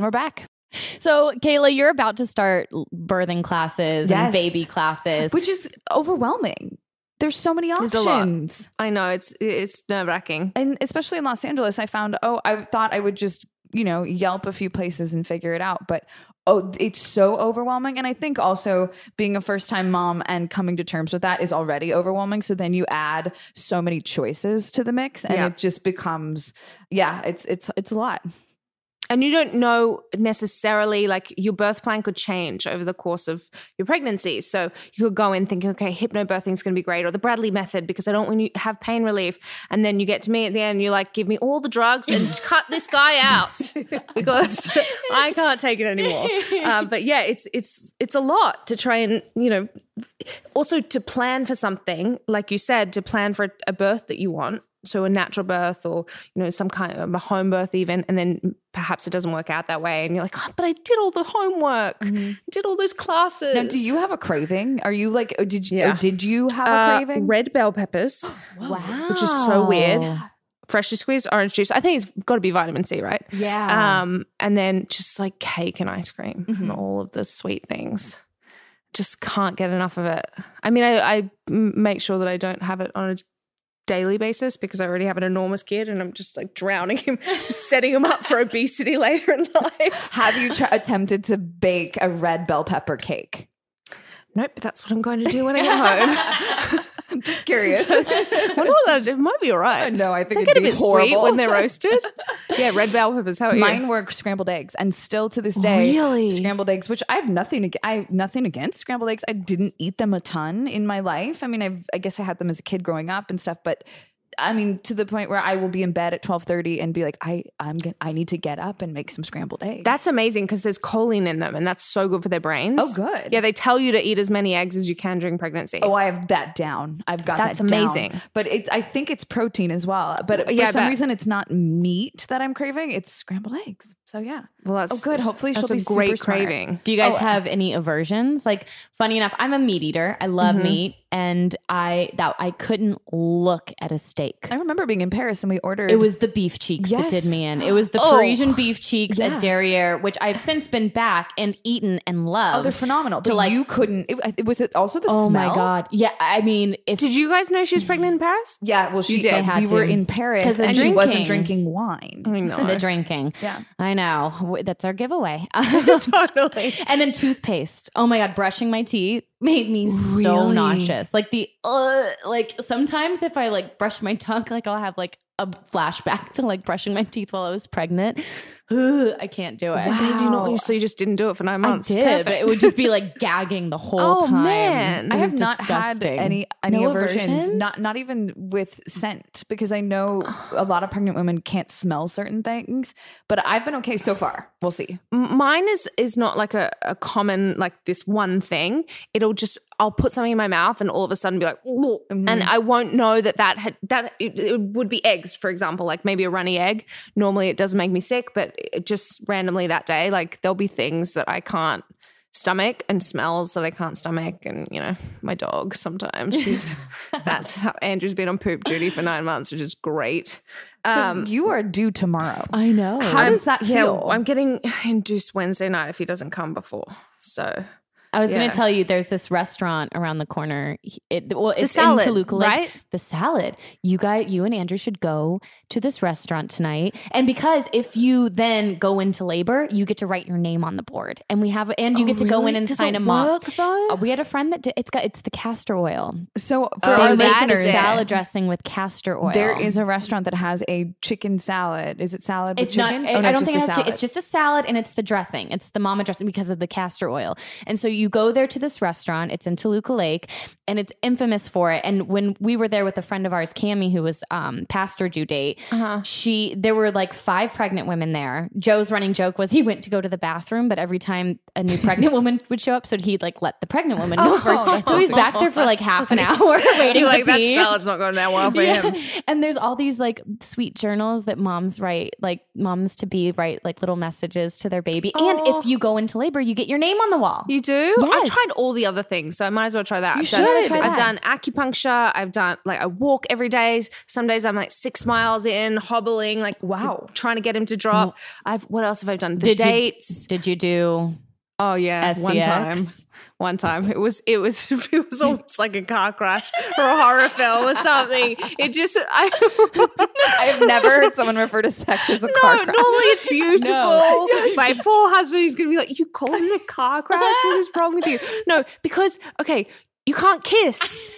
And we're back. So, Kayla, you're about to start birthing classes Yes. and baby classes. Which is overwhelming. There's so many There's a lot. options. I know it's it's nerve wracking. And especially in Los Angeles, I found, oh, I thought I would just you know, Yelp a few places and figure it out. But oh, it's so overwhelming. And I think also being a first time mom and coming to terms with that is already overwhelming. So then you add so many choices to the mix and Yeah. it just becomes, yeah, it's, it's, it's a lot. And you don't know necessarily like your birth plan could change over the course of your pregnancy. So you could go in thinking, okay, hypnobirthing is going to be great, or the Bradley method because I don't want you to have pain relief. And then you get to me at the end, you're like, give me all the drugs and *laughs* cut this guy out *laughs* because I can't take it anymore. Um, but yeah, it's it's it's a lot to try and you know, also to plan for something like you said, to plan for a birth that you want so a natural birth or you know some kind of a home birth even and then perhaps it doesn't work out that way and you're like oh, but i did all the homework did all those classes Now, do you have a craving? Are you like, oh, did you, Yeah. or did you have a Uh, craving? red bell peppers *gasps* Wow. which is so weird freshly squeezed orange juice i think it's got to be vitamin c right Yeah. um and then just like cake and ice cream Mm-hmm. and all of the sweet things just can't get enough of it i mean I make sure that i don't have it on a daily basis because i already have an enormous kid and i'm just like drowning him *laughs* setting him up for obesity *laughs* later in life have you tr- attempted to bake a red bell pepper cake? nope but that's what i'm going to do when i get home I'm *laughs* *laughs* just curious. I *laughs* wonder what that it might be all right. No, I think they it'd get a be bit sweet horrible. when they're *laughs* roasted. yeah, red bell peppers. How about you? Mine were scrambled eggs, and still to this day, Really? scrambled eggs. Which I have nothing. ag- I have nothing against scrambled eggs. I didn't eat them a ton in my life. I mean, I've, I guess I had them as a kid growing up and stuff. But I mean, to the point where I will be in bed at twelve thirty and be like, I, I'm, gonna, I need to get up and make some scrambled eggs. That's amazing because there's choline in them, and that's so good for their brains. Oh, good. Yeah, they tell you to eat as many eggs as you can during pregnancy. Oh, I have that down. I've got That's that down. amazing. But it's I think it's protein as well. But for Yeah, some bet. reason it's not meat that I'm craving. It's scrambled eggs. So yeah. well, that's Oh, good. Hopefully she'll a be great super smart. craving. Do you guys Oh, have any aversions? Like, funny enough, I'm a meat eater. I love Mm-hmm. meat, and I that I couldn't look at a steak. I remember being in Paris and we ordered It was the beef cheeks that did me in. It was the *gasps* Oh. Parisian beef cheeks Yeah. at Derriere, which I've since been back and eaten and loved. Oh, they're phenomenal. To But like, you couldn't. It, it- was it also the oh smell? my god, yeah. I mean, if Did you guys know she was pregnant in Paris? Yeah. Well, she did. uh, Had we were in Paris of and she wasn't drinking. drinking wine. I know. the drinking, Yeah. I know W- that's our giveaway. *laughs* *laughs* totally. And then toothpaste. Oh my god, brushing my teeth made me so nauseous. Like the uh, like sometimes if I like brush my tongue, like I'll have like a flashback to like brushing my teeth while I was pregnant. Ugh, *sighs* I can't do it. They do not. So you just didn't do it for nine months. I months. did, but it would just be like gagging the whole Oh, time. man. I have not disgusting. had any any No aversions, aversions? not not even with scent, because I know a lot of pregnant women can't smell certain things. But I've been okay so far. We'll see. Mine is is not like a, a common like this one thing it'll just i'll put something in my mouth and all of a sudden be like "Ooh," and mm-hmm. i won't know that that had that it, it would be eggs for example like maybe a runny egg normally it doesn't make me sick but it just randomly that day like there'll be things that i can't stomach and smells that i can't stomach and you know my dog sometimes *laughs* he's that's how andrew's been on poop duty for nine months which is great So um, you are due tomorrow. I know. How does that yeah, feel? I'm getting induced Wednesday night if he doesn't come before. So I was going to tell you, there's this restaurant around the corner. It, well, it's salad, in Toluca Lake. right? The salad. You guys, you and Andrew should go to this restaurant tonight. And because if you then go into labor, you get to write your name on the board, and we have, and you get to go in and sign a mock. Uh, we had a friend that did, it's got it's the castor oil. So for Oh, our listeners, salad dressing with castor oil. there is a restaurant that has a chicken salad. Is it salad with It's not. Oh, no, I don't think it just has. a To, it's just a salad, and it's the dressing. It's the mama dressing because of the castor oil. And so you go there to this restaurant. It's in Toluca Lake, and it's infamous for it. And when we were there with a friend of ours, Cami, who was um, pastor due date, she there were like five pregnant women there. Joe's running joke was he went to go to the bathroom, but every time a new pregnant *laughs* woman would show up, so he'd like let the pregnant woman go first. So he's back there for like half an *laughs* hour *laughs* waiting like that salad's not going that well for Yeah. him. And there's all these like sweet journals that moms write, like moms to be write like little messages to their baby. And if you go into labor, you get your name on the wall. You do? I've tried all the other things, so I might as well try that. You I've done, should. Try I've that. done acupuncture. I've done like I walk every day. Some days I'm like six miles in, hobbling, like Wow. trying to get him to drop. I've what else have I done? The Did you- dates. Did you do oh yeah, one time. One time it was it was *laughs* it was almost like a car crash or a horror film or something. It just I *laughs* I have never heard someone refer to sex as a No, car crash. No, normally it's beautiful. *laughs* My poor husband is going to be like, "You called it a car crash? What is wrong with you?" No, because okay, you can't kiss.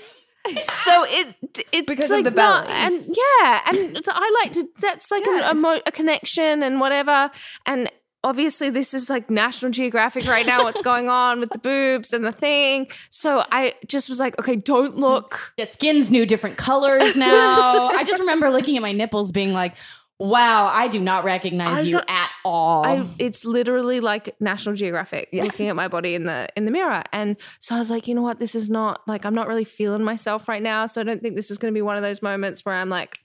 So it it's Because of like the not- belly. and yeah, and I like to. That's like a, a, mo- a connection and whatever. And obviously, this is like National Geographic right now. What's going on with the boobs and the thing? So I just was like, okay, don't look. Yeah, skin's new, different colors *laughs* now. I just remember looking at my nipples, being like, "Wow, I do not recognize I you at all." I, it's literally like National Geographic looking at my body in the in the mirror, and so I was like, you know what, this is not like I'm not really feeling myself right now, so I don't think this is going to be one of those moments where I'm like,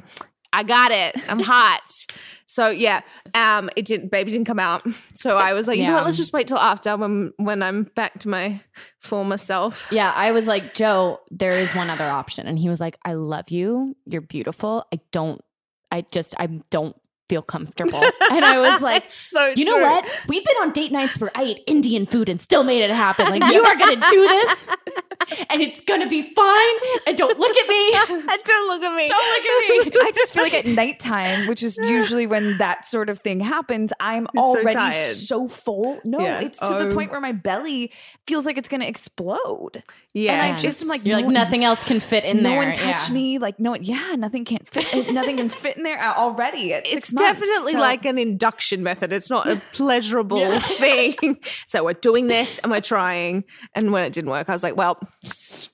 I got it, I'm hot. So yeah, um, it didn't, baby didn't come out, *laughs* so I was like, you know what, let's just wait till after when when I'm back to my former self. yeah, I was like, Joe, there is one other option, and he was like, I love you, you're beautiful. I don't, I just, I don't feel comfortable, and I was like, *laughs* so you know what? We've been on date nights where I ate Indian food and still made it happen. Like you are gonna do this, *laughs* and it's gonna be fine. And don't look at me. *laughs* And don't look at me. Don't look at me. I just feel like at nighttime, which is usually when that sort of thing happens, I'm You're already tired. so, full. No, Yeah. it's to Oh. the point where my belly feels like it's going to explode. Yeah, and I just am like, no like one- nothing else can fit in no there. No one touch Yeah. me. Like no one. Yeah, nothing can't fit. nothing can fit in there already. At it's months. definitely So- like an induction method. It's not a *laughs* pleasurable thing. *laughs* So we're doing this and we're trying. And when it didn't work, I was like, well,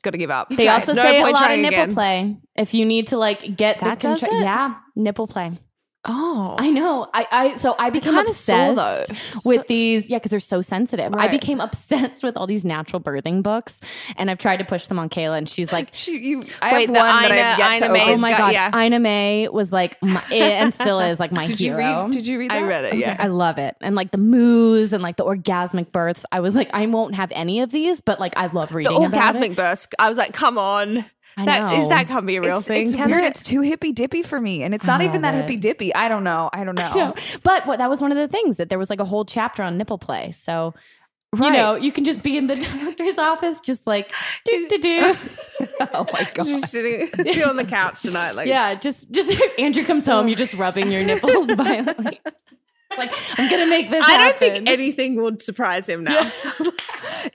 gotta give up. They also No say a lot of nipple again. play. If you need to like get That the yeah, nipple play. Oh, I know. I, I so I became obsessed though. with these. Yeah, because they're so sensitive. I became *laughs* obsessed with all these natural birthing books, and I've tried to push them on Kayla, and she's like, *laughs* She, you, I Wait, have the one that I've yet to Ina May open. "Oh my got- god, yeah. Ina May was like, my, *laughs* and still is like my hero. Did you read? Did you read? That? I read it. Yeah. I love it. And like the moos and like the orgasmic births. I was like, I won't have any of these, but like I love reading about orgasmic it. burst. I was like, come on. I That is know. that can't be a real It's, thing. it's weird. it? It's too hippy dippy for me, and it's not even that hippy dippy. I don't know. I don't know. No. But what that was one of the things that there was like a whole chapter on nipple play. So you know, you can just be in the *laughs* doctor's office, just like do do do. *laughs* oh my *laughs* god. Just sitting be on the couch tonight. Like, Yeah, just just Andrew comes home, you're just rubbing your nipples violently. Like I'm gonna make this. *laughs* I don't think anything would surprise him now.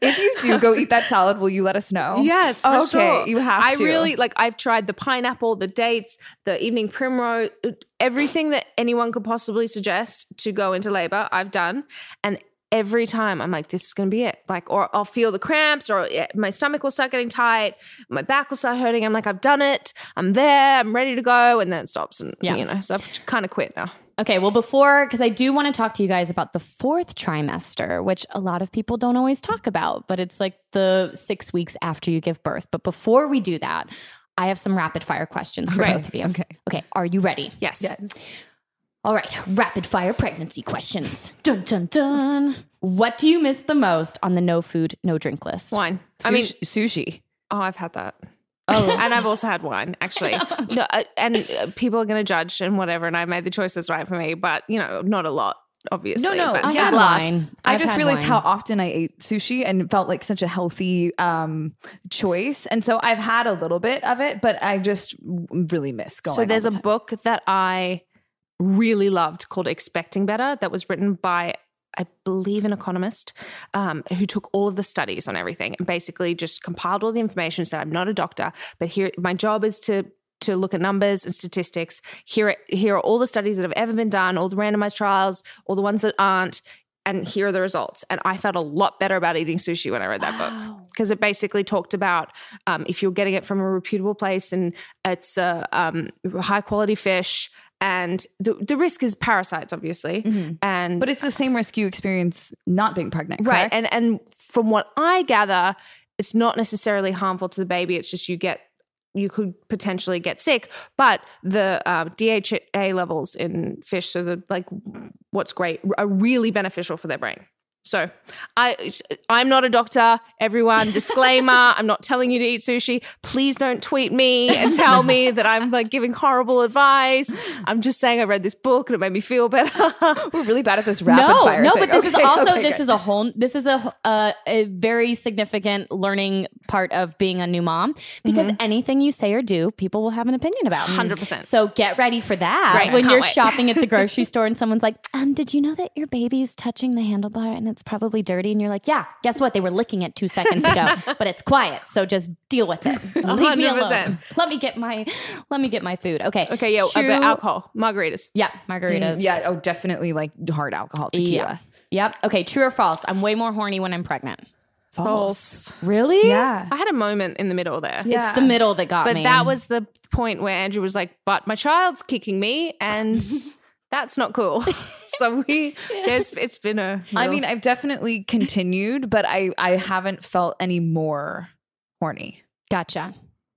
If you do go eat that salad, will you let us know? Yes, for okay. sure. You have I to. really like. I've tried the pineapple, the dates, the evening primrose, uh, everything that anyone could possibly suggest to go into labor. I've done, and every time I'm like, this is going to be it. Like, or I'll feel the cramps, or my stomach will start getting tight, my back will start hurting. I'm like, I've done it. I'm there. I'm ready to go, and then it stops, and Yeah. you know, so I've kind of quit now. Okay, well, before, because I do want to talk to you guys about the fourth trimester, which a lot of people don't always talk about, but it's like the six weeks after you give birth. But before we do that, I have some rapid fire questions for Right. both of you. Okay. Okay, are you ready? Yes. Yes. All right, rapid fire pregnancy questions. Dun dun dun. What do you miss the most on the no food, no drink list? Wine. I mean, sushi. Oh, I've had that. Oh, *laughs* and I've also had wine, actually. *laughs* No, uh, and uh, people are going to judge and whatever, and I made the choices right for me, but you know, not a lot, obviously. No, no, but I yeah, had wine. I I've just realized wine. how often I ate sushi and felt like such a healthy um, choice. And so I've had a little bit of it, but I just really miss going. So there's the a book that I really loved called Expecting Better that was written by I believe an economist um, who took all of the studies on everything and basically just compiled all the information. Said, "I'm not a doctor, but here my job is to to look at numbers and statistics. Here, are- here are all the studies that have ever been done, all the randomized trials, all the ones that aren't." And here are the results. And I felt a lot better about eating sushi when I read that book because it basically talked about um, if you're getting it from a reputable place and it's a um, high quality fish, and the, the risk is parasites, obviously. And But it's the same risk you experience not being pregnant, right, and and from what I gather, it's not necessarily harmful to the baby. It's just you get you could potentially get sick, but the uh, DHA levels in fish, so the like what's great, are really beneficial for their brain. So I I'm not a doctor. Everyone, disclaimer: *laughs* I'm not telling you to eat sushi. Please don't tweet me and tell me that I'm like giving horrible advice. I'm just saying I read this book and it made me feel better. *laughs* We're really bad at this rapid no, fire. no, thing. but this is also okay, this good. is a whole this is a uh, a very significant learning part of being a new mom because Mm-hmm. anything you say or do, people will have an opinion about. 100%. So get ready for that I when you're wait. shopping at the grocery *laughs* store and someone's like, um, did you know that your baby's touching the handlebar and it's probably dirty? And you're like, yeah, guess what? They were licking it two seconds ago, *laughs* but it's quiet. So just deal with it. *laughs* Leave me 100%. alone. Let me get my let me get my food. Okay. Okay, yeah, True- about alcohol, margaritas. Yeah, margaritas. Yeah, oh, definitely like hard alcohol, tequila. Yeah. Yep. Okay. True or false? I'm way more horny when I'm pregnant. False. Really? Yeah. I had a moment in the middle there. Yeah. It's the middle that got But me. that was the point where Andrew was like, "But my child's kicking me, and *laughs* that's not cool." *laughs* so we, there's, it's been a. I mean, I've definitely continued, but I I haven't felt any more horny. gotcha.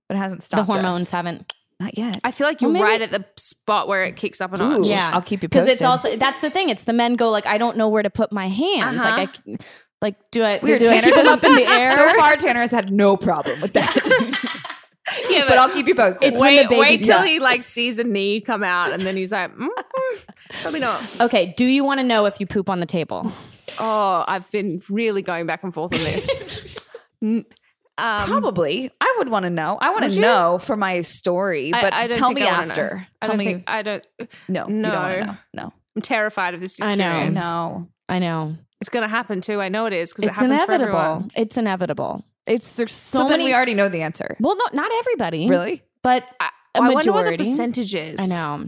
But it hasn't The stopped. us. hormones haven't. not yet. I feel like you're Well, right at the spot where it kicks up and notch. Yeah. I'll keep you Because it's also that's the thing. It's the men go like, I don't know where to put my hands. Uh-huh. Like I. Like do I Weird. do I Tanner them up in the *laughs* air? So far, Tanner has had no problem with that. *laughs* Yeah, but I'll keep you posted. It's when Wait, the baby wait till he like sees a knee come out, and then he's like, mm, probably not. Okay. Do you want to know if you poop on the table? Oh, I've been really going back and forth on this. *laughs* Um, Probably. I would want to know. I want Would to you? know for my story, but I don't tell me I wanna know. after. I Tell me. think I don't. no, you don't No. know. No. I'm terrified of this I know. experience. No. I know. It's going to happen too. I know it is because it It's happens for inevitable. everyone. It's inevitable. It's there's so, So, then many. we already know the answer. well, no, not everybody. Really? but I wonder what the majority. percentage is. I know.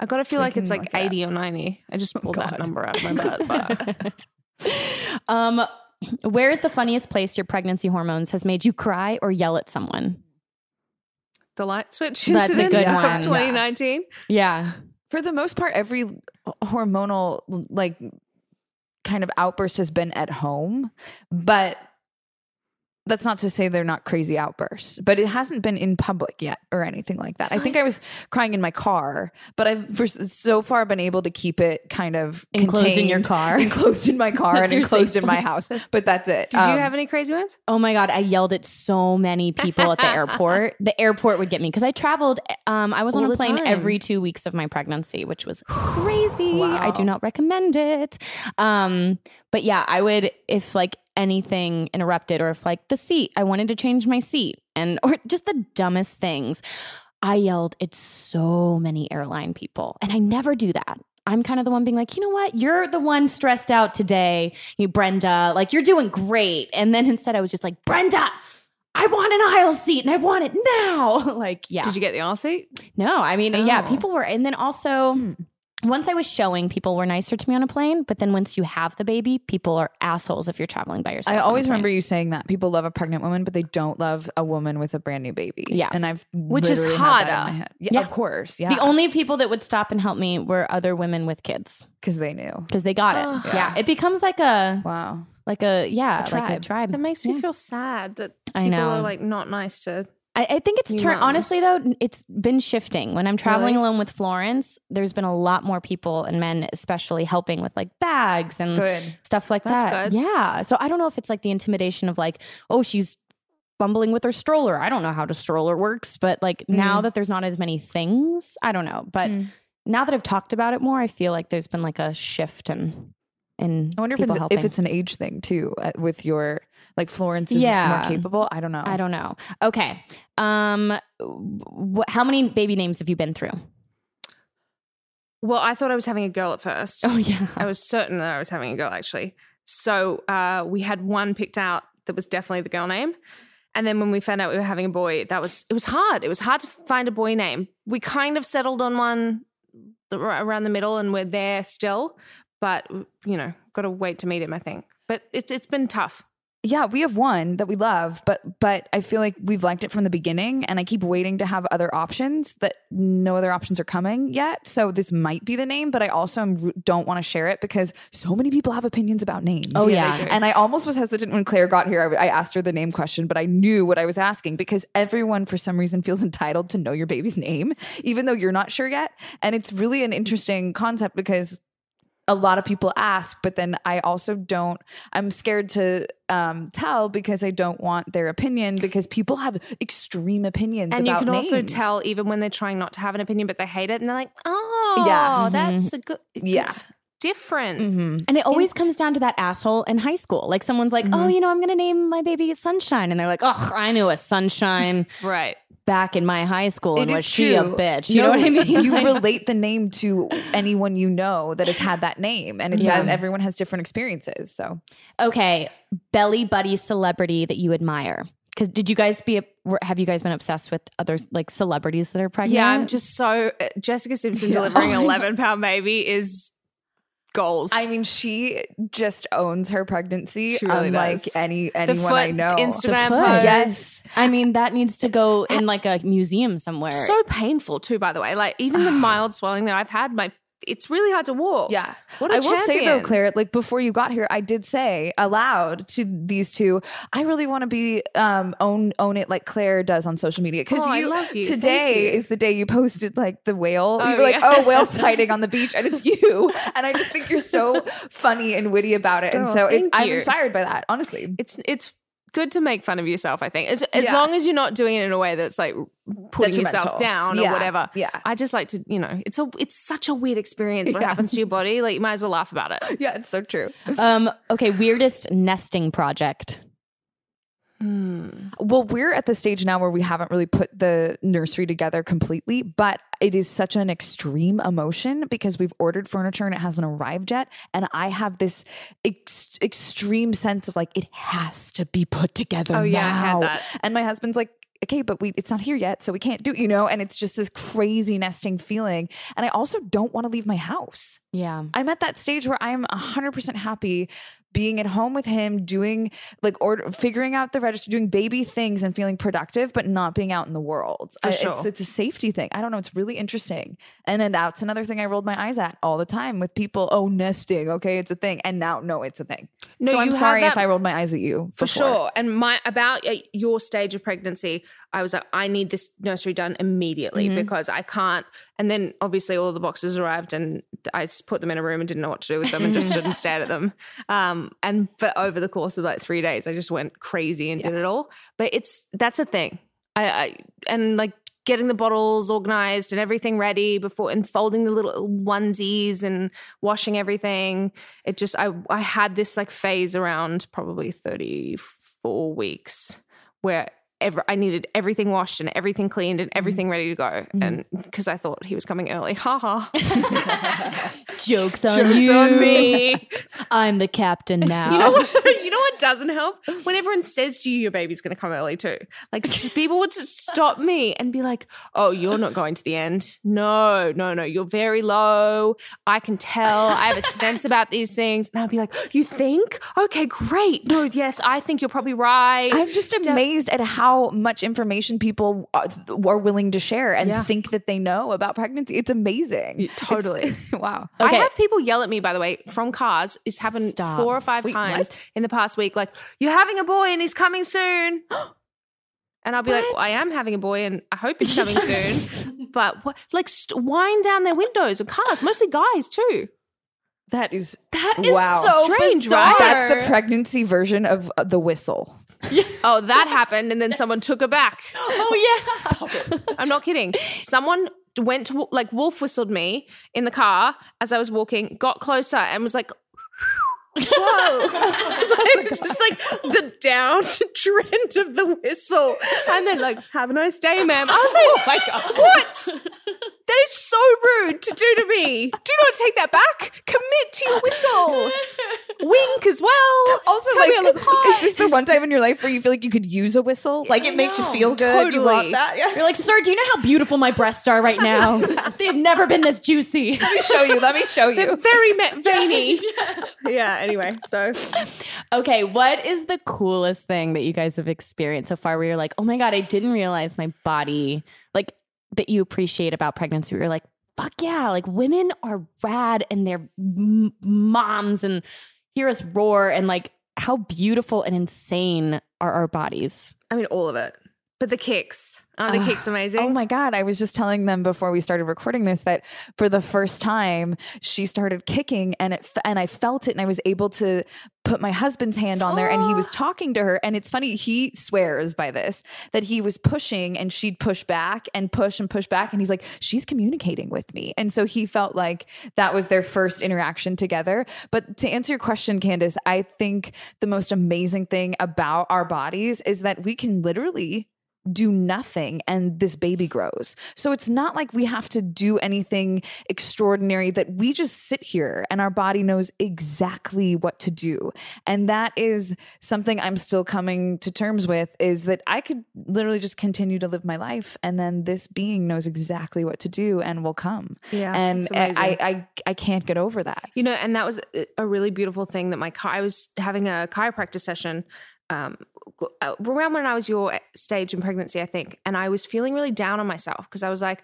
I got to feel We like it's like look it up. 80 or 90. I just pulled that number out of my butt. *laughs* Um, where is the funniest place your pregnancy hormones has made you cry or yell at someone? the light switch That's a incident good of one. *laughs* 2019. Yeah. For the most part, every hormonal like kind of outburst has been at home, but that's not to say they're not crazy outbursts, but it hasn't been in public yet or anything like that. I think I was crying in my car, but I've for so far been able to keep it kind of Enclosed in your contained- car. *laughs* enclosed in my *laughs* car, and enclosed safe in my house. But that's it. Did you Um, have any crazy ones? Oh my god, I yelled at so many people at the *laughs* airport. The airport would get me because I traveled. Um, I was on All a plane time. every two weeks of my pregnancy, which was crazy. I do not recommend it. Um, but yeah, I would if like anything interrupted or if like the seat, I wanted to change my seat and *laughs* or just the dumbest things. I yelled at so many airline people, and I never do that. I'm kind of the one being like, you know what? You're the one stressed out today, you Brenda. Like you're doing great. And then instead, I was just like, Brenda, I want an aisle seat and I want it now. *laughs* like, yeah. Did you get the aisle seat? No, I mean, yeah, Oh. people were, and then also. Hmm. Once I was showing, people were nicer to me on a plane. But then once you have the baby, people are assholes if you're traveling by yourself. I always remember you saying that people love a pregnant woman, but they don't love a woman with a brand new baby. Yeah. and I've Which is literally had that in harder. Yeah, Yeah. of course. Yeah, The only people that would stop and help me were other women with kids because they knew. because they got it. Ugh. Yeah. it becomes like a Wow. like a yeah, like a tribe. tribe. That makes me Yeah. feel sad that I people know. are like not nice to. I, I think it's turned. Honestly, though, it's been shifting. When I'm traveling Really? alone with Florence, there's been a lot more people and men, especially, helping with like bags and Good. stuff like That's that. good. Yeah. So I don't know if it's like the intimidation of like, oh, she's fumbling with her stroller. I don't know how the stroller works, but like now that there's not as many things, I don't know. But Mm. now that I've talked about it more, I feel like there's been like a shift in in I wonder if it's, helping. if it's an age thing too, uh, with your like Florence is Yeah. more capable. I don't know. I don't know. Okay. Um, wh- how many baby names have you been through? Well, I thought I was having a girl at first. Oh yeah. I was certain that I was having a girl actually. So uh, we had one picked out that was definitely the girl name. And then when we found out we were having a boy, that was it was hard. It was hard to find a boy name. We kind of settled on one around the middle, and we're there still. But you know, got to wait to meet him. I think. But it's it's been tough. Yeah, we have one that we love, but but I feel like we've liked it from the beginning, and I keep waiting to have other options that no other options are coming yet. So this might be the name, but I also don't want to share it because so many people have opinions about names. Oh, yeah. they do. and I almost was hesitant when Claire got here. I, I asked her the name question, but I knew what I was asking because everyone, for some reason, feels entitled to know your baby's name, even though you're not sure yet. And it's really an interesting concept because a lot of people ask, but then I also don't, I'm scared to um, tell because I don't want their opinion because people have extreme opinions and you about can also tell even when they're trying not to have an opinion, but they hate it, and they're like, "Oh, Yeah. that's a good, Yeah. good different. Mm-hmm. And it always comes down to that asshole in high school. Like someone's like, Mm-hmm. "Oh, you know, I'm going to name my baby Sunshine," and they're like, "Oh, I knew a Sunshine *laughs* Right. Back in my high school, and was she a bitch?" You No, know what I mean? You *laughs* relate the name to anyone you know that has had that name, and it Yeah. does. Everyone has different experiences. So okay, belly buddy celebrity that you admire. Because did you guys be? Have you guys been obsessed with other like celebrities that are pregnant? Yeah, I'm just so Jessica Simpson *laughs* delivering an 11 pound baby is goals. I mean, she just owns her pregnancy, She really unlike does. any the anyone foot I know. Instagram foot. Yes. I mean, that needs to go in like a museum somewhere. So painful too, by the way. Like even the mild swelling that I've had, my it's really hard to walk. Yeah. What a I will say though. Claire, like before you got here, I did say aloud to these two, I really want to be um own own it like Claire does on social media. Because Oh, you, love you. today you. is the day you posted like the whale. Oh, you were like, yeah. oh, whale *laughs* sighting on the beach, and it's you. *laughs* And I just think you're so *laughs* funny and witty about it. And Oh, so it, I'm inspired by that, honestly. It's it's good to make fun of yourself, I think. As, as Yeah. long as you're not doing it in a way that's like putting yourself Detrimental. down Yeah, or whatever. yeah. I just like to, you know, it's a it's such a weird experience what happens to your body. Like you might as well laugh about it. *laughs* Yeah, it's so true. um, okay, weirdest nesting project. Well, we're at the stage now where we haven't really put the nursery together completely, but it is such an extreme emotion because we've ordered furniture and it hasn't arrived yet. And I have this ex- extreme sense of like, it has to be put together Oh, yeah, now. that. And my husband's like, okay, but we it's not here yet, so we can't do, it, you know, and it's just this crazy nesting feeling. And I also don't want to leave my house. Yeah. I'm at that stage where I'm 100% happy being at home with him, doing like order, figuring out the register, doing baby things and feeling productive, but not being out in the world. For I- sure. It's, it's a safety thing. I don't know. It's really interesting. And then that's another thing I rolled my eyes at all the time with people. Oh, nesting. Okay. It's a thing. And now, no, it's a thing. No, so I'm sorry if I rolled my eyes at you. For before. sure. And my about uh, your stage of pregnancy, I was like, I need this nursery done immediately Mm-hmm. because I can't. And then obviously all the boxes arrived, and I just put them in a room and didn't know what to do with them, and just stood and *laughs* stared at them. Um, and but over the course of like three days, I just went crazy and did it all. But it's that's a thing. I, I and like getting the bottles organized and everything ready before and folding the little onesies and washing everything. It just I I had this like phase around probably 34 weeks where ever I needed everything washed and everything cleaned and mm-hmm. everything ready to go. Mm-hmm. And because I thought he was coming early. Ha ha. *laughs* Jokes on Jokes you. on me. *laughs* I'm the captain now. You know what? *laughs* You know what doesn't help? When everyone says to you your baby's going to come early too. Like people would stop me and be like, "Oh, you're not going to the end. No, no, no. You're very low. I can tell. I have a sense about these things." And I'd be like, "You think? Okay, great. No, yes, I think you're probably right." I'm just amazed at how much information people uh, are, are willing to share and Yeah. think that they know about pregnancy. It's amazing. Yeah, totally. It's- *laughs* wow. I have people yell at me, by the way, from cars. It's happened Stop. four or five Wait, times what? in the past week. Like, you're having a boy and he's coming soon. *gasps* And I'll be like, well, I am having a boy and I hope he's coming *laughs* soon. But what, like, st- wind down their windows of cars, mostly guys too. That is That is Wow. so strange, right? That's the pregnancy version of uh, the whistle. *laughs* oh, that happened, and then someone took her back. oh yeah. I'm not kidding. Someone went to like wolf whistled me in the car as I was walking, got closer, and was like. *laughs* Whoa! *laughs* like, just like the down trend of the whistle, and then like, "Have a nice day, ma'am." I was like, "Oh my god, what? That is so rude to do to me. Do not take that back. Commit to your whistle. *laughs* Wink as well. Also, Tell like, me I look hot. is this the one time in your life where you feel like you could use a whistle? Like it makes you feel good. You want that. Yeah. You're like, sir, do you know how beautiful my breasts are right now? *laughs* They've never been this juicy. *laughs* Let me show you. Let me show you. They're very ma- veiny. yeah. Anyway, so Okay, what is the coolest thing that you guys have experienced so far where you're like, oh my God, I didn't realize my body, like that you appreciate about pregnancy? You're like, fuck yeah, like women are rad and they're m- moms and hear us roar and like how beautiful and insane are our bodies. I mean, all of it. But the kicks. Aren't the kicks amazing? Oh my God. I was just telling them before we started recording this that for the first time she started kicking and it and I felt it and I was able to put my husband's hand on there and he was ah. talking to her. And it's funny, he swears by this that he was pushing and she'd push back and push and push back. And he's like, she's communicating with me. And so he felt like that was their first interaction together. But to answer your question, Candice, I think the most amazing thing about our bodies is that we can literally do nothing and this baby grows. So it's not like we have to do anything extraordinary that we just sit here and our body knows exactly what to do. And that is something I'm still coming to terms with is that I could literally just continue to live my life and then this being knows exactly what to do and will come. Yeah, And I. I I can't get over that. You know, and that was a- really beautiful thing that my I was having a chiropractic session um, Uh, around when I was your eh, stage in pregnancy, I think, and I was feeling really down on myself because I was like.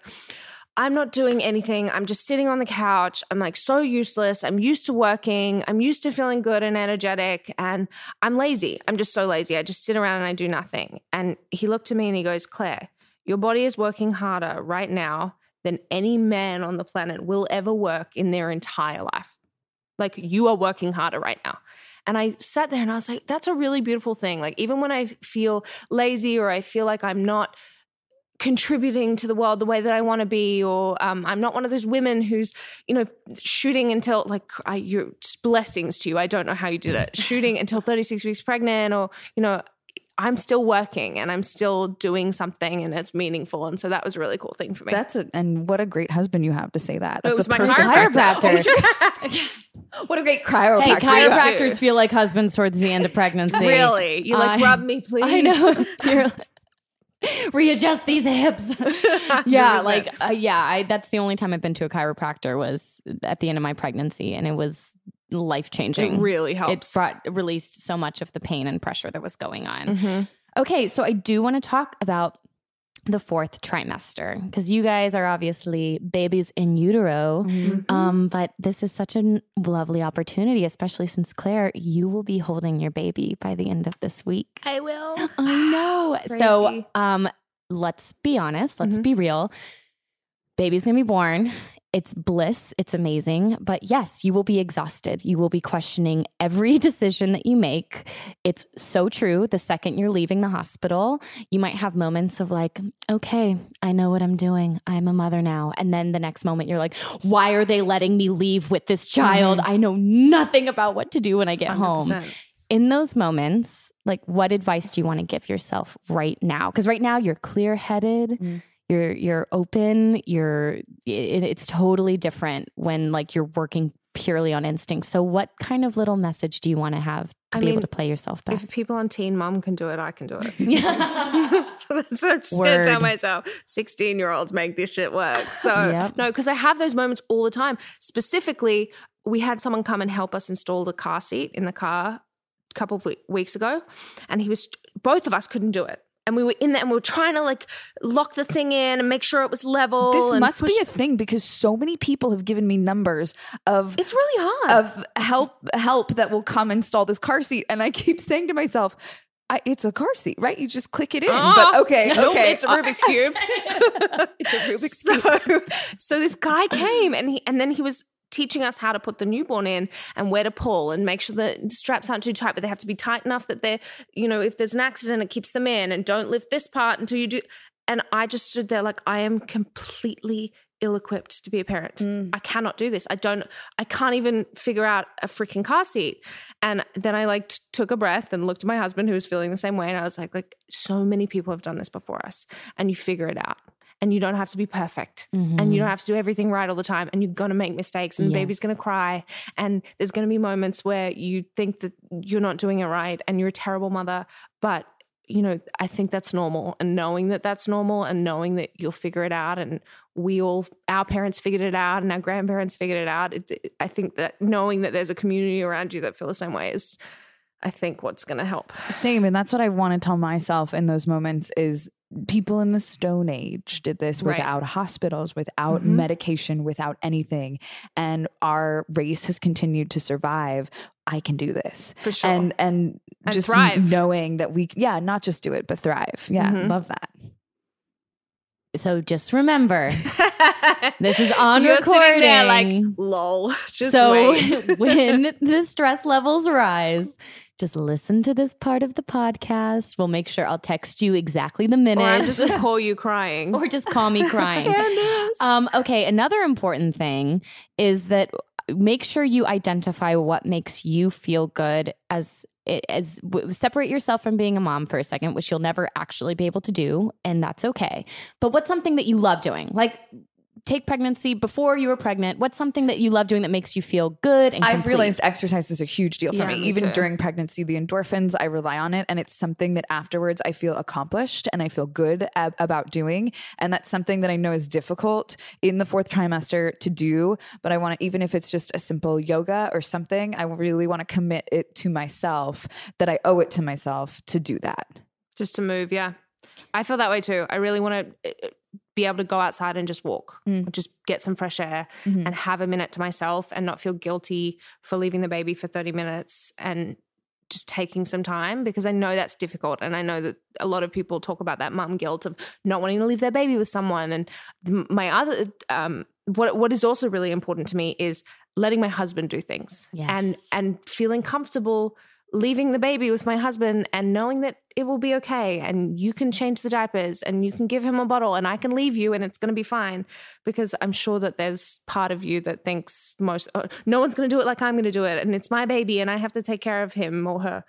I'm not doing anything. I'm just sitting on the couch. I'm like so useless. I'm used to working. I'm used to feeling good and energetic. And I'm lazy. I'm just so lazy. I just sit around and I do nothing. And he looked at me and he goes, Claire, your body is working harder right now than any man on the planet will ever work in their entire life. Like you are working harder right now. And I sat there and I was like, that's a really beautiful thing. Like, even when I feel lazy or I feel like I'm not contributing to the world the way that I want to be, or um, I'm not one of those women who's, you know, shooting until like I, you're blessings to you. I don't know how you did it, shooting until 36 weeks pregnant, or you know, I'm still working and I'm still doing something and it's meaningful. And so that was a really cool thing for me. That's a, and what a great husband you have to say that. It was a my perfect chiropractor. *laughs* *laughs* what a great chiropractor. Hey, chiropractors feel like husbands towards the end of pregnancy. *laughs* really? You like I- rub me, please? I know. You're like, readjust these hips. yeah, like uh, yeah, I that's the only time I've been to a chiropractor was at the end of my pregnancy and it was life changing. It really helps. It brought released so much of the pain and pressure that was going on. Mhm. Okay, so I do want to talk about the fourth trimester because you guys are obviously babies in utero. Um, but this is such a lovely opportunity, especially since Claire, you will be holding your baby by the end of this week. I will. *gasps* I know. *gasps* so, um, let's be honest. Let's Mhm. be real. Baby's gonna be born. It's bliss. It's amazing. But yes, you will be exhausted. You will be questioning every *laughs* decision that you make. It's so true. The second you're leaving the hospital, you might have moments of like, okay, I know what I'm doing. I'm a mother now. And then the next moment, you're like, why are they letting me leave with this child? Mm-hmm. I know nothing about what to do when I get home 100%. in those moments, like what advice do you want to give yourself right now? Because right now you're clear headed, mm. You're you're open, you're it, it's totally different when like you're working purely on instinct. So what kind of little message do you want to have to I be able to play yourself back? If people on Teen Mom can do it, I can do it. *laughs* *laughs* That's what I'm just gonna tell myself. 16 year olds make this shit work. *laughs* So Yep. no, because I have those moments all the time. Specifically, we had someone come and help us install the car seat in the car a couple of weeks ago, and he was both of us couldn't do it. And we were in there and we were trying to like lock the thing in and make sure it was level. This must push- be a thing because so many people have given me numbers of It's really hard. of help help that will come install this car seat, and I keep saying to myself. I, it's a car seat, right? You just click it in. Ah. but okay, Nope, okay. it's a Rubik's cube. *laughs* it's a Rubik's *laughs* so, so this guy came and he and then he was teaching us how to put the newborn in and where to pull and make sure the straps aren't too tight, but they have to be tight enough that they're, you know, if there's an accident, it keeps them in and don't lift this part until you do. And I just stood there like I am completely ill-equipped to be a parent. Mm. I cannot do this. I don't I can't even figure out a freaking car seat. And then I like t- took a breath and looked at my husband who was feeling the same way and I was like like so many people have done this before us and you figure it out. And you don't have to be perfect. And you mm-hmm. don't have to do everything right all the time. And you're gonna make mistakes and the baby's gonna cry. And there's gonna be moments where you think that you're not doing it right and you're a terrible mother. But you know, I think that's normal. And knowing that that's normal and knowing that you'll figure it out and we all, our parents figured it out and our grandparents figured it out. It, it- I think that knowing that there's a community around you that feel the same way is, I think, what's going to help. Same, and that's what I want to tell myself in those moments is people in the stone age did this Right. without hospitals, without Mhm. medication, without anything. And our race has continued to survive. I can do this. For sure. And and, And just thrive. knowing that we yeah, not just do it, but thrive. Yeah, Mhm. love that. So just remember, *laughs* this is on You're recording. there like, lol. *laughs* Just so *laughs* when the stress levels rise, just listen to this part of the podcast. We'll make sure I'll text you exactly the minute. or I'm just gonna call you crying. or just call me crying. Um, okay, another important thing is that make sure you identify what makes you feel good as as separate yourself from being a mom for a second, which you'll never actually be able to do, and that's okay. But what's something that you love doing? Like take pregnancy before you were pregnant. What's something that you love doing that makes you feel good and I've complete? realized exercise is a huge deal for Yeah, me. me Even too. during pregnancy, the endorphins, I rely on it. And it's something that afterwards I feel accomplished and I feel good ab- about doing. And that's something that I know is difficult in the fourth trimester to do. But I want to, even if it's just a simple yoga or something, I really want to commit it to myself that I owe it to myself to do that. just to move. Yeah, I feel that way too. I really want to be able to go outside and just walk, Mm. just get some fresh air, Mhm. and have a minute to myself, and not feel guilty for leaving the baby for thirty minutes and just taking some time because I know that's difficult, and I know that a lot of people talk about that mum guilt of not wanting to leave their baby with someone. And my other, um, what what is also really important to me is letting my husband do things and and feeling comfortable leaving the baby with my husband and knowing that it will be okay and you can change the diapers and you can give him a bottle and I can leave you and it's going to be fine because I'm sure that there's part of you that thinks most oh, no one's going to do it like I'm going to do it and it's my baby and I have to take care of him or her.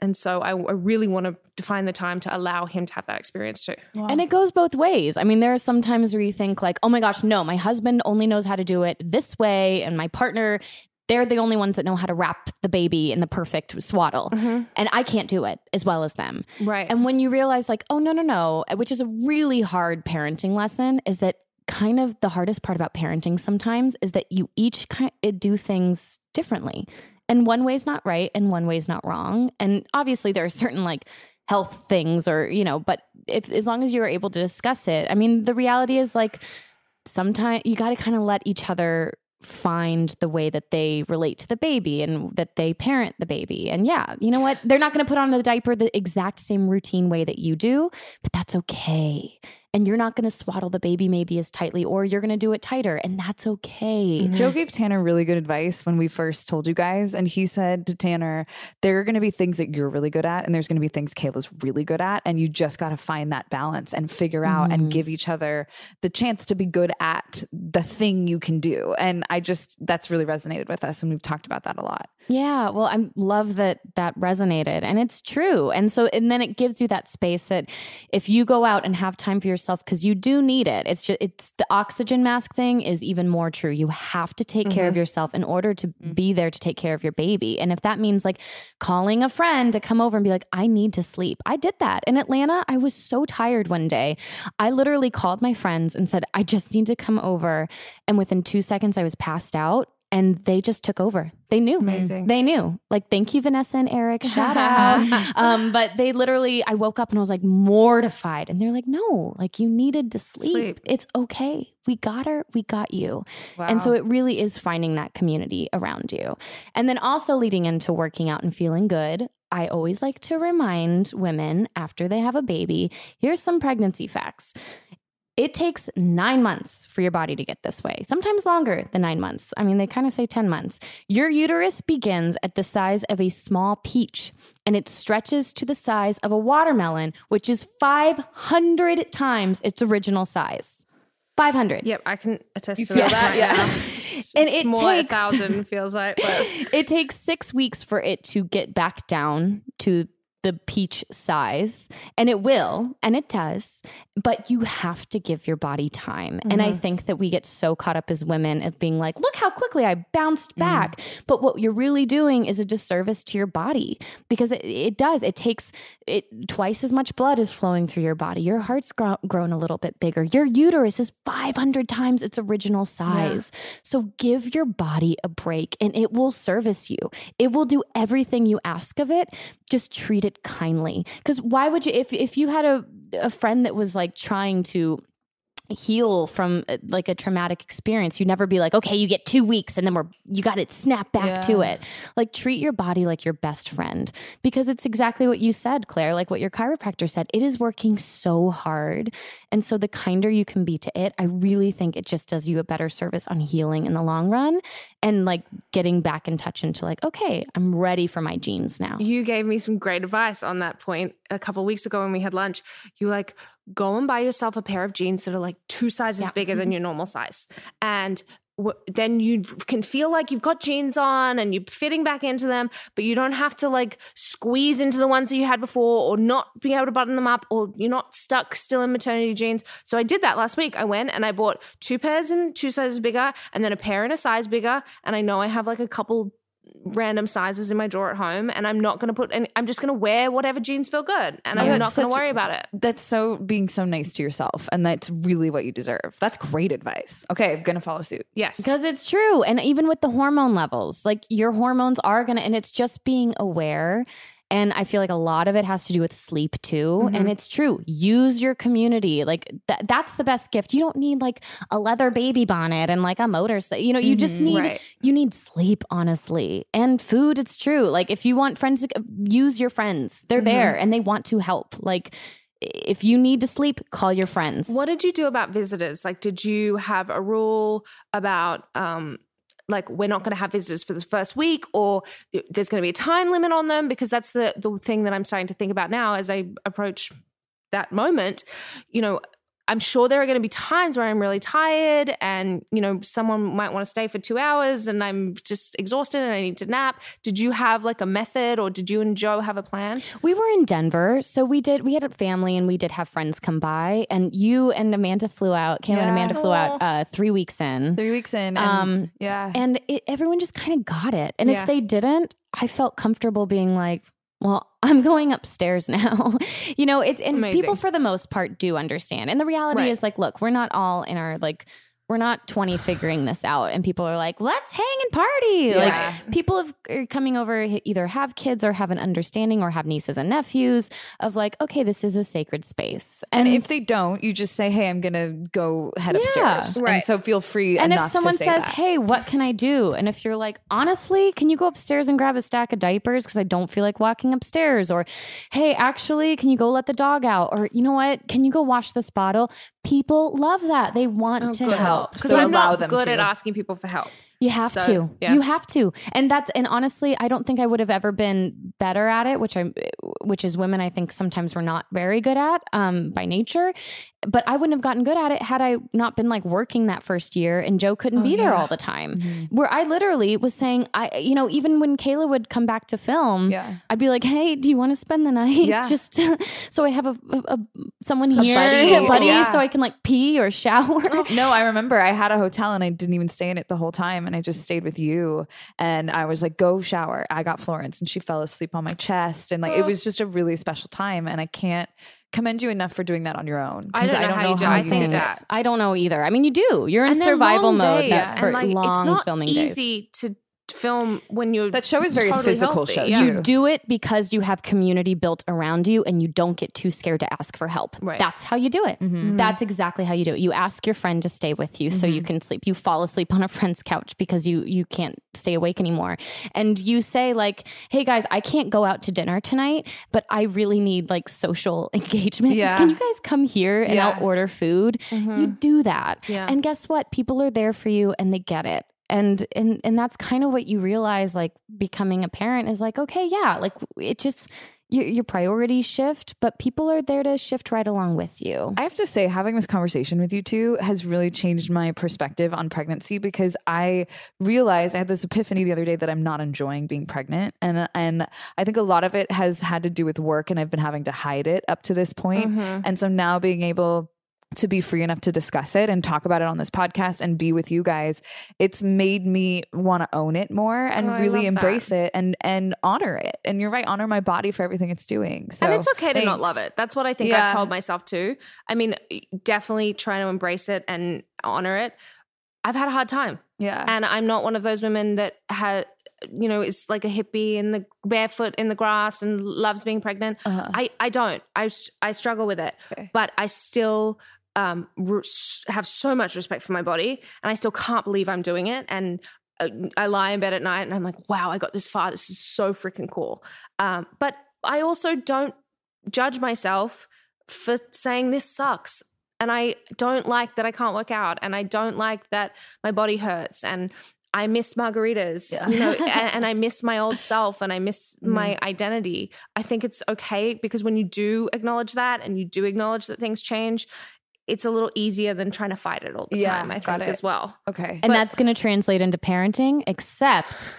And so I, I really want to find the time to allow him to have that experience too. And it goes both ways. I mean, there are some times where you think like, "Oh my gosh, no, my husband only knows how to do it this way and my partner they're the only ones that know how to wrap the baby in the perfect swaddle. Mm-hmm. And I can't do it as well as them. right And when you realize, like, oh, no, no, no, which is a really hard parenting lesson, is that kind of the hardest part about parenting sometimes is that you each kind of do things differently. And one way's not right and one way's not wrong. And obviously, there are certain like health things or, you know, but if as long as you're able to discuss it, I mean, the reality is like sometimes you got to kind of let each other find the way that they relate to the baby and that they parent the baby. And yeah, you know what? They're not going to put on the diaper the exact same routine way that you do, but that's okay. And you're not going to swaddle the baby maybe as tightly, or you're going to do it tighter, and that's okay. Mm-hmm. Joe gave Tanner really good advice when we first told you guys. And he said to Tanner, there are going to be things that you're really good at, and there's going to be things Kayla's really good at. And you just got to find that balance and figure out and mm-hmm. give each other the chance to be good at the thing you can do. And I just, that's really resonated with us. And we've talked about that a lot. Yeah, well, I love that that resonated and it's true. And so and then it gives you that space that if you go out and have time for yourself cuz you do need it. It's just it's the oxygen mask thing is even more true. You have to take care of mm-hmm. yourself in order to mm. be there to take care of your baby. And if that means like calling a friend to come over and be like I need to sleep. I did that. In Atlanta, I was so tired one day. I literally called my friends and said I just need to come over and within 2 seconds I was passed out and they just took over. They knew. Amazing. They knew. Like, thank you, Vanessa and Eric. Shout *laughs* out. um, but they literally, I woke up and I was like mortified. And they're like, no, like you needed to sleep. Sleep. It's okay. We got her. We got you. Wow. And so it really is finding that community around you. And then also leading into working out and feeling good. I always like to remind women after they have a baby here's some pregnancy facts. It takes nine months for your body to get this way, sometimes longer than nine months. I mean, they kind of say 10 months. Your uterus begins at the size of a small peach and it stretches to the size of a watermelon, which is 500 times its original size. 500. Yep, I can attest to feel that. that? right Yeah. now. *laughs* And it more like a takes- thousand feels like, but *laughs* it takes six weeks for it to get back down to the peach size and it will and it does but you have to give your body time. And i mm-hmm. think that we get so caught up as women of being like look how quickly i bounced mm. back. But what you're really doing is a disservice to your body because it, it does. It takes it twice as much blood is flowing through your body. Your heart's grow, grown a little bit bigger. Your uterus is 500 times its original size. So give your body a break and it will service you. It will do everything you ask of it. Just treat it kindly. Because why would you if if you had a a friend that was like trying to heal from uh, like a traumatic experience. You never be like, okay, you get two weeks and then we're you got it snap back to it. Like treat your body like your best friend because it's exactly what you said, Claire. Like what your chiropractor said. It is working so hard, and so the kinder you can be to it, I really think it just does you a better service on healing in the long run and like getting back in touch into like, okay, I'm ready for my jeans now. You gave me some great advice on that point a couple weeks ago when we had lunch. You were like, go and buy yourself a pair of jeans that are like two sizes bigger than mm-hmm. your normal size. And w- then you can feel like you've got jeans on and you're fitting back into them, but you don't have to like squeeze into the ones that you had before or not be able to button them up or you're not stuck still in maternity jeans. So I did that last week. I went and I bought two pairs in two sizes bigger and then a pair in a size bigger. And I know I have like a couple random sizes in my drawer at home and I'm not going to put any I'm just going to wear whatever jeans feel good and I'm not going to worry about it. That's so being so nice to yourself, and that's really what you deserve. That's great advice. Okay, I'm gonna follow suit. Yes. Because it's true. And even with the hormone levels, like your hormones are going to, and it's just being aware. And I feel like a lot of it has to do with sleep too. Mm-hmm. And it's true. Use your community. Like th- that's the best gift. You don't need like a leather baby bonnet and like a motorcycle. You know, you just need Mm-hmm. Right. you need sleep, honestly. And food, it's true. Like if you want friends to use your friends. They're there Mm-hmm. and they want to help. Like if you need to sleep, call your friends. What did you do about visitors? Like did you have a rule about um like we're not going to have visitors for the first week or there's going to be a time limit on them because that's the the thing that I'm starting to think about now as I approach that moment. You know, I'm sure there are going to be times where I'm really tired and, you know, someone might want to stay for two hours and I'm just exhausted and I need to nap. Did you have like a method or did you and Joe have a plan? We were in Denver, so we did. We had a family, and we did have friends come by. And you and Amanda flew out. Kayla and Amanda flew out uh, three weeks in. Three weeks in, and, Um, yeah, and it, everyone just kind of got it. And Yeah. if they didn't, I felt comfortable being like, well, *laughs* I'm going upstairs now. *laughs* you know, it's and Amazing. people for the most part do understand. And the reality Right. is like, look, we're not all in our like we're not 20 figuring this out and people are like, let's hang and party. Yeah. Like people have, are coming over either have kids or have an understanding or have nieces and nephews of like, okay, this is a sacred space. and if they don't, you just say, "Hey, I'm gonna go head Yeah. upstairs." Right. And so feel free. and if someone to say says, that. "Hey, what can I do?" and if you're like, "Honestly, can you go upstairs and grab a stack of diapers because I don't feel like walking upstairs?" or, "Hey, actually, can you go let the dog out?" or, "You know what? Can you go wash this bottle?" People love that. They want oh, to help. Because So I'm allow not them good to. at asking people for help. You have So, to. yeah. You have to. And that's and honestly, I don't think I would have ever been better at it, which I which is women I think sometimes we're not very good at um by nature. But I wouldn't have gotten good at it had I not been like working that first year and Joe couldn't be there all the time. Where I literally was saying I you know, even when Kayla would come back to film, Yeah. I'd be like, "Hey, do you want to spend the night?" Yeah. *laughs* Just *laughs* so I have a, a, a someone here, buddy. *laughs* a buddy Yeah. so I can like pee or shower. No, I remember I had a hotel and I didn't even stay in it the whole time. And I just stayed with you. And I was like, go shower. I got Florence and she fell asleep on my chest. And like, it was just a really special time. And I can't commend you enough for doing that on your own. I 'cause don't know how you do it. I think Thanks. that- I don't know either. I mean, you do. You're in And survival mode. days, That's and, for like, long it's not filming days. easy to film when you're That show is very totally physical healthy. show, Yeah. You do it because you have community built around you and you don't get too scared to ask for help. Right. That's how you do it. Mm-hmm. Mm-hmm. That's exactly how you do it. You ask your friend to stay with you so you mm-hmm. can sleep. You fall asleep on a friend's couch because you you can't stay awake anymore. And you say like, "Hey guys, I can't go out to dinner tonight, but I really need like social *laughs* engagement. Yeah. Can you guys come here and Yeah. I'll order food?" You do that. Yeah. And guess what? People are there for you and they get it. And and and that's kind of what you realize like becoming a parent is like, okay, yeah, like it just your your priorities shift, but people are there to shift right along with you. I have to say, having this conversation with you two has really changed my perspective on pregnancy because I realized I had this epiphany the other day that I'm not enjoying being pregnant, and and I think a lot of it has had to do with work, and I've been having to hide it up to this point. Mm-hmm. and so now being able to be free enough to discuss it and talk about it on this podcast and be with you guys it's made me want to own it more and Oh, really embrace it and and honor it and you're right honor my body for everything it's doing so and it's okay to not love it. That's what I think Yeah. I've told myself too. I mean, definitely try to embrace it and honor it. I've had a hard time. yeah And I'm not one of those women that had, you know, is like a hippie in the barefoot in the grass and loves being pregnant. Uh-huh. I, I don't. i i struggle with it. Okay. But I still um, have so much respect for my body, and I still can't believe I'm doing it. And uh, I lie in bed at night, and I'm like, wow, I got this far. This is so freaking cool. Um, but I also don't judge myself for saying this sucks. And I don't like that I can't work out, and I don't like that my body hurts, and I miss margaritas, you know, and, and I *laughs* miss my old self and I miss my identity. I think it's okay because when you do acknowledge that and you do acknowledge that things change, it's a little easier than trying to fight it all the Yeah, time, I got think, it. as well. Okay. And that's going to translate into parenting, except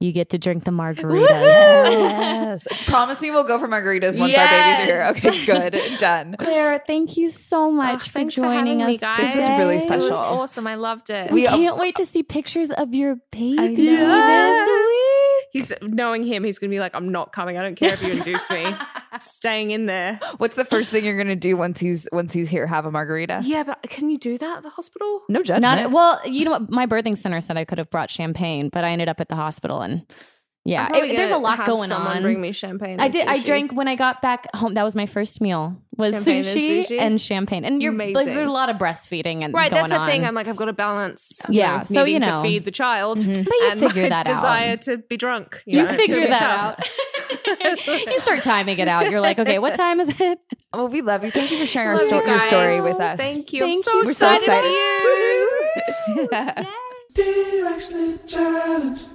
you get to drink the margaritas. Yes. Promise me we'll go for margaritas once our babies are here. Okay, good. Done. *laughs* Claire, thank you so oh, much for Oh, for joining having us me, guys. today. This was really It was special. awesome. I loved it. We We- can't wait to see pictures of your baby Yes. this week. He's knowing him, he's gonna be like, I'm not coming. I don't care if you induce me. I'm *laughs* staying in there. What's the first thing you're gonna do once he's once he's here? Have a margarita? Yeah, but can you do that at the hospital? No judgment. Not well, you know what? My birthing center said I could have brought champagne, but I ended up at the hospital, and yeah, it- there's a gonna lot have going someone on. Bring me champagne. I and did. I drank when I got back home. That was my first meal was Champagne and sushi, sushi? and champagne. And you're like, Amazing. there's a lot of breastfeeding and Right, going that's the thing. I'm like, I've got to balance. Yeah, know, so, you needing know. to feed the child, mm-hmm. But you and *laughs* figure my that out. desire to be drunk. you know, gonna figure that tough. out. *laughs* you start *laughs* timing it out. You're like, okay, what time is it? Well, we love you. Thank you for sharing our sto- you your story with us. Thank you. I'm Thank so you We're so excited excited. for you. Woo-hoo. Challenged.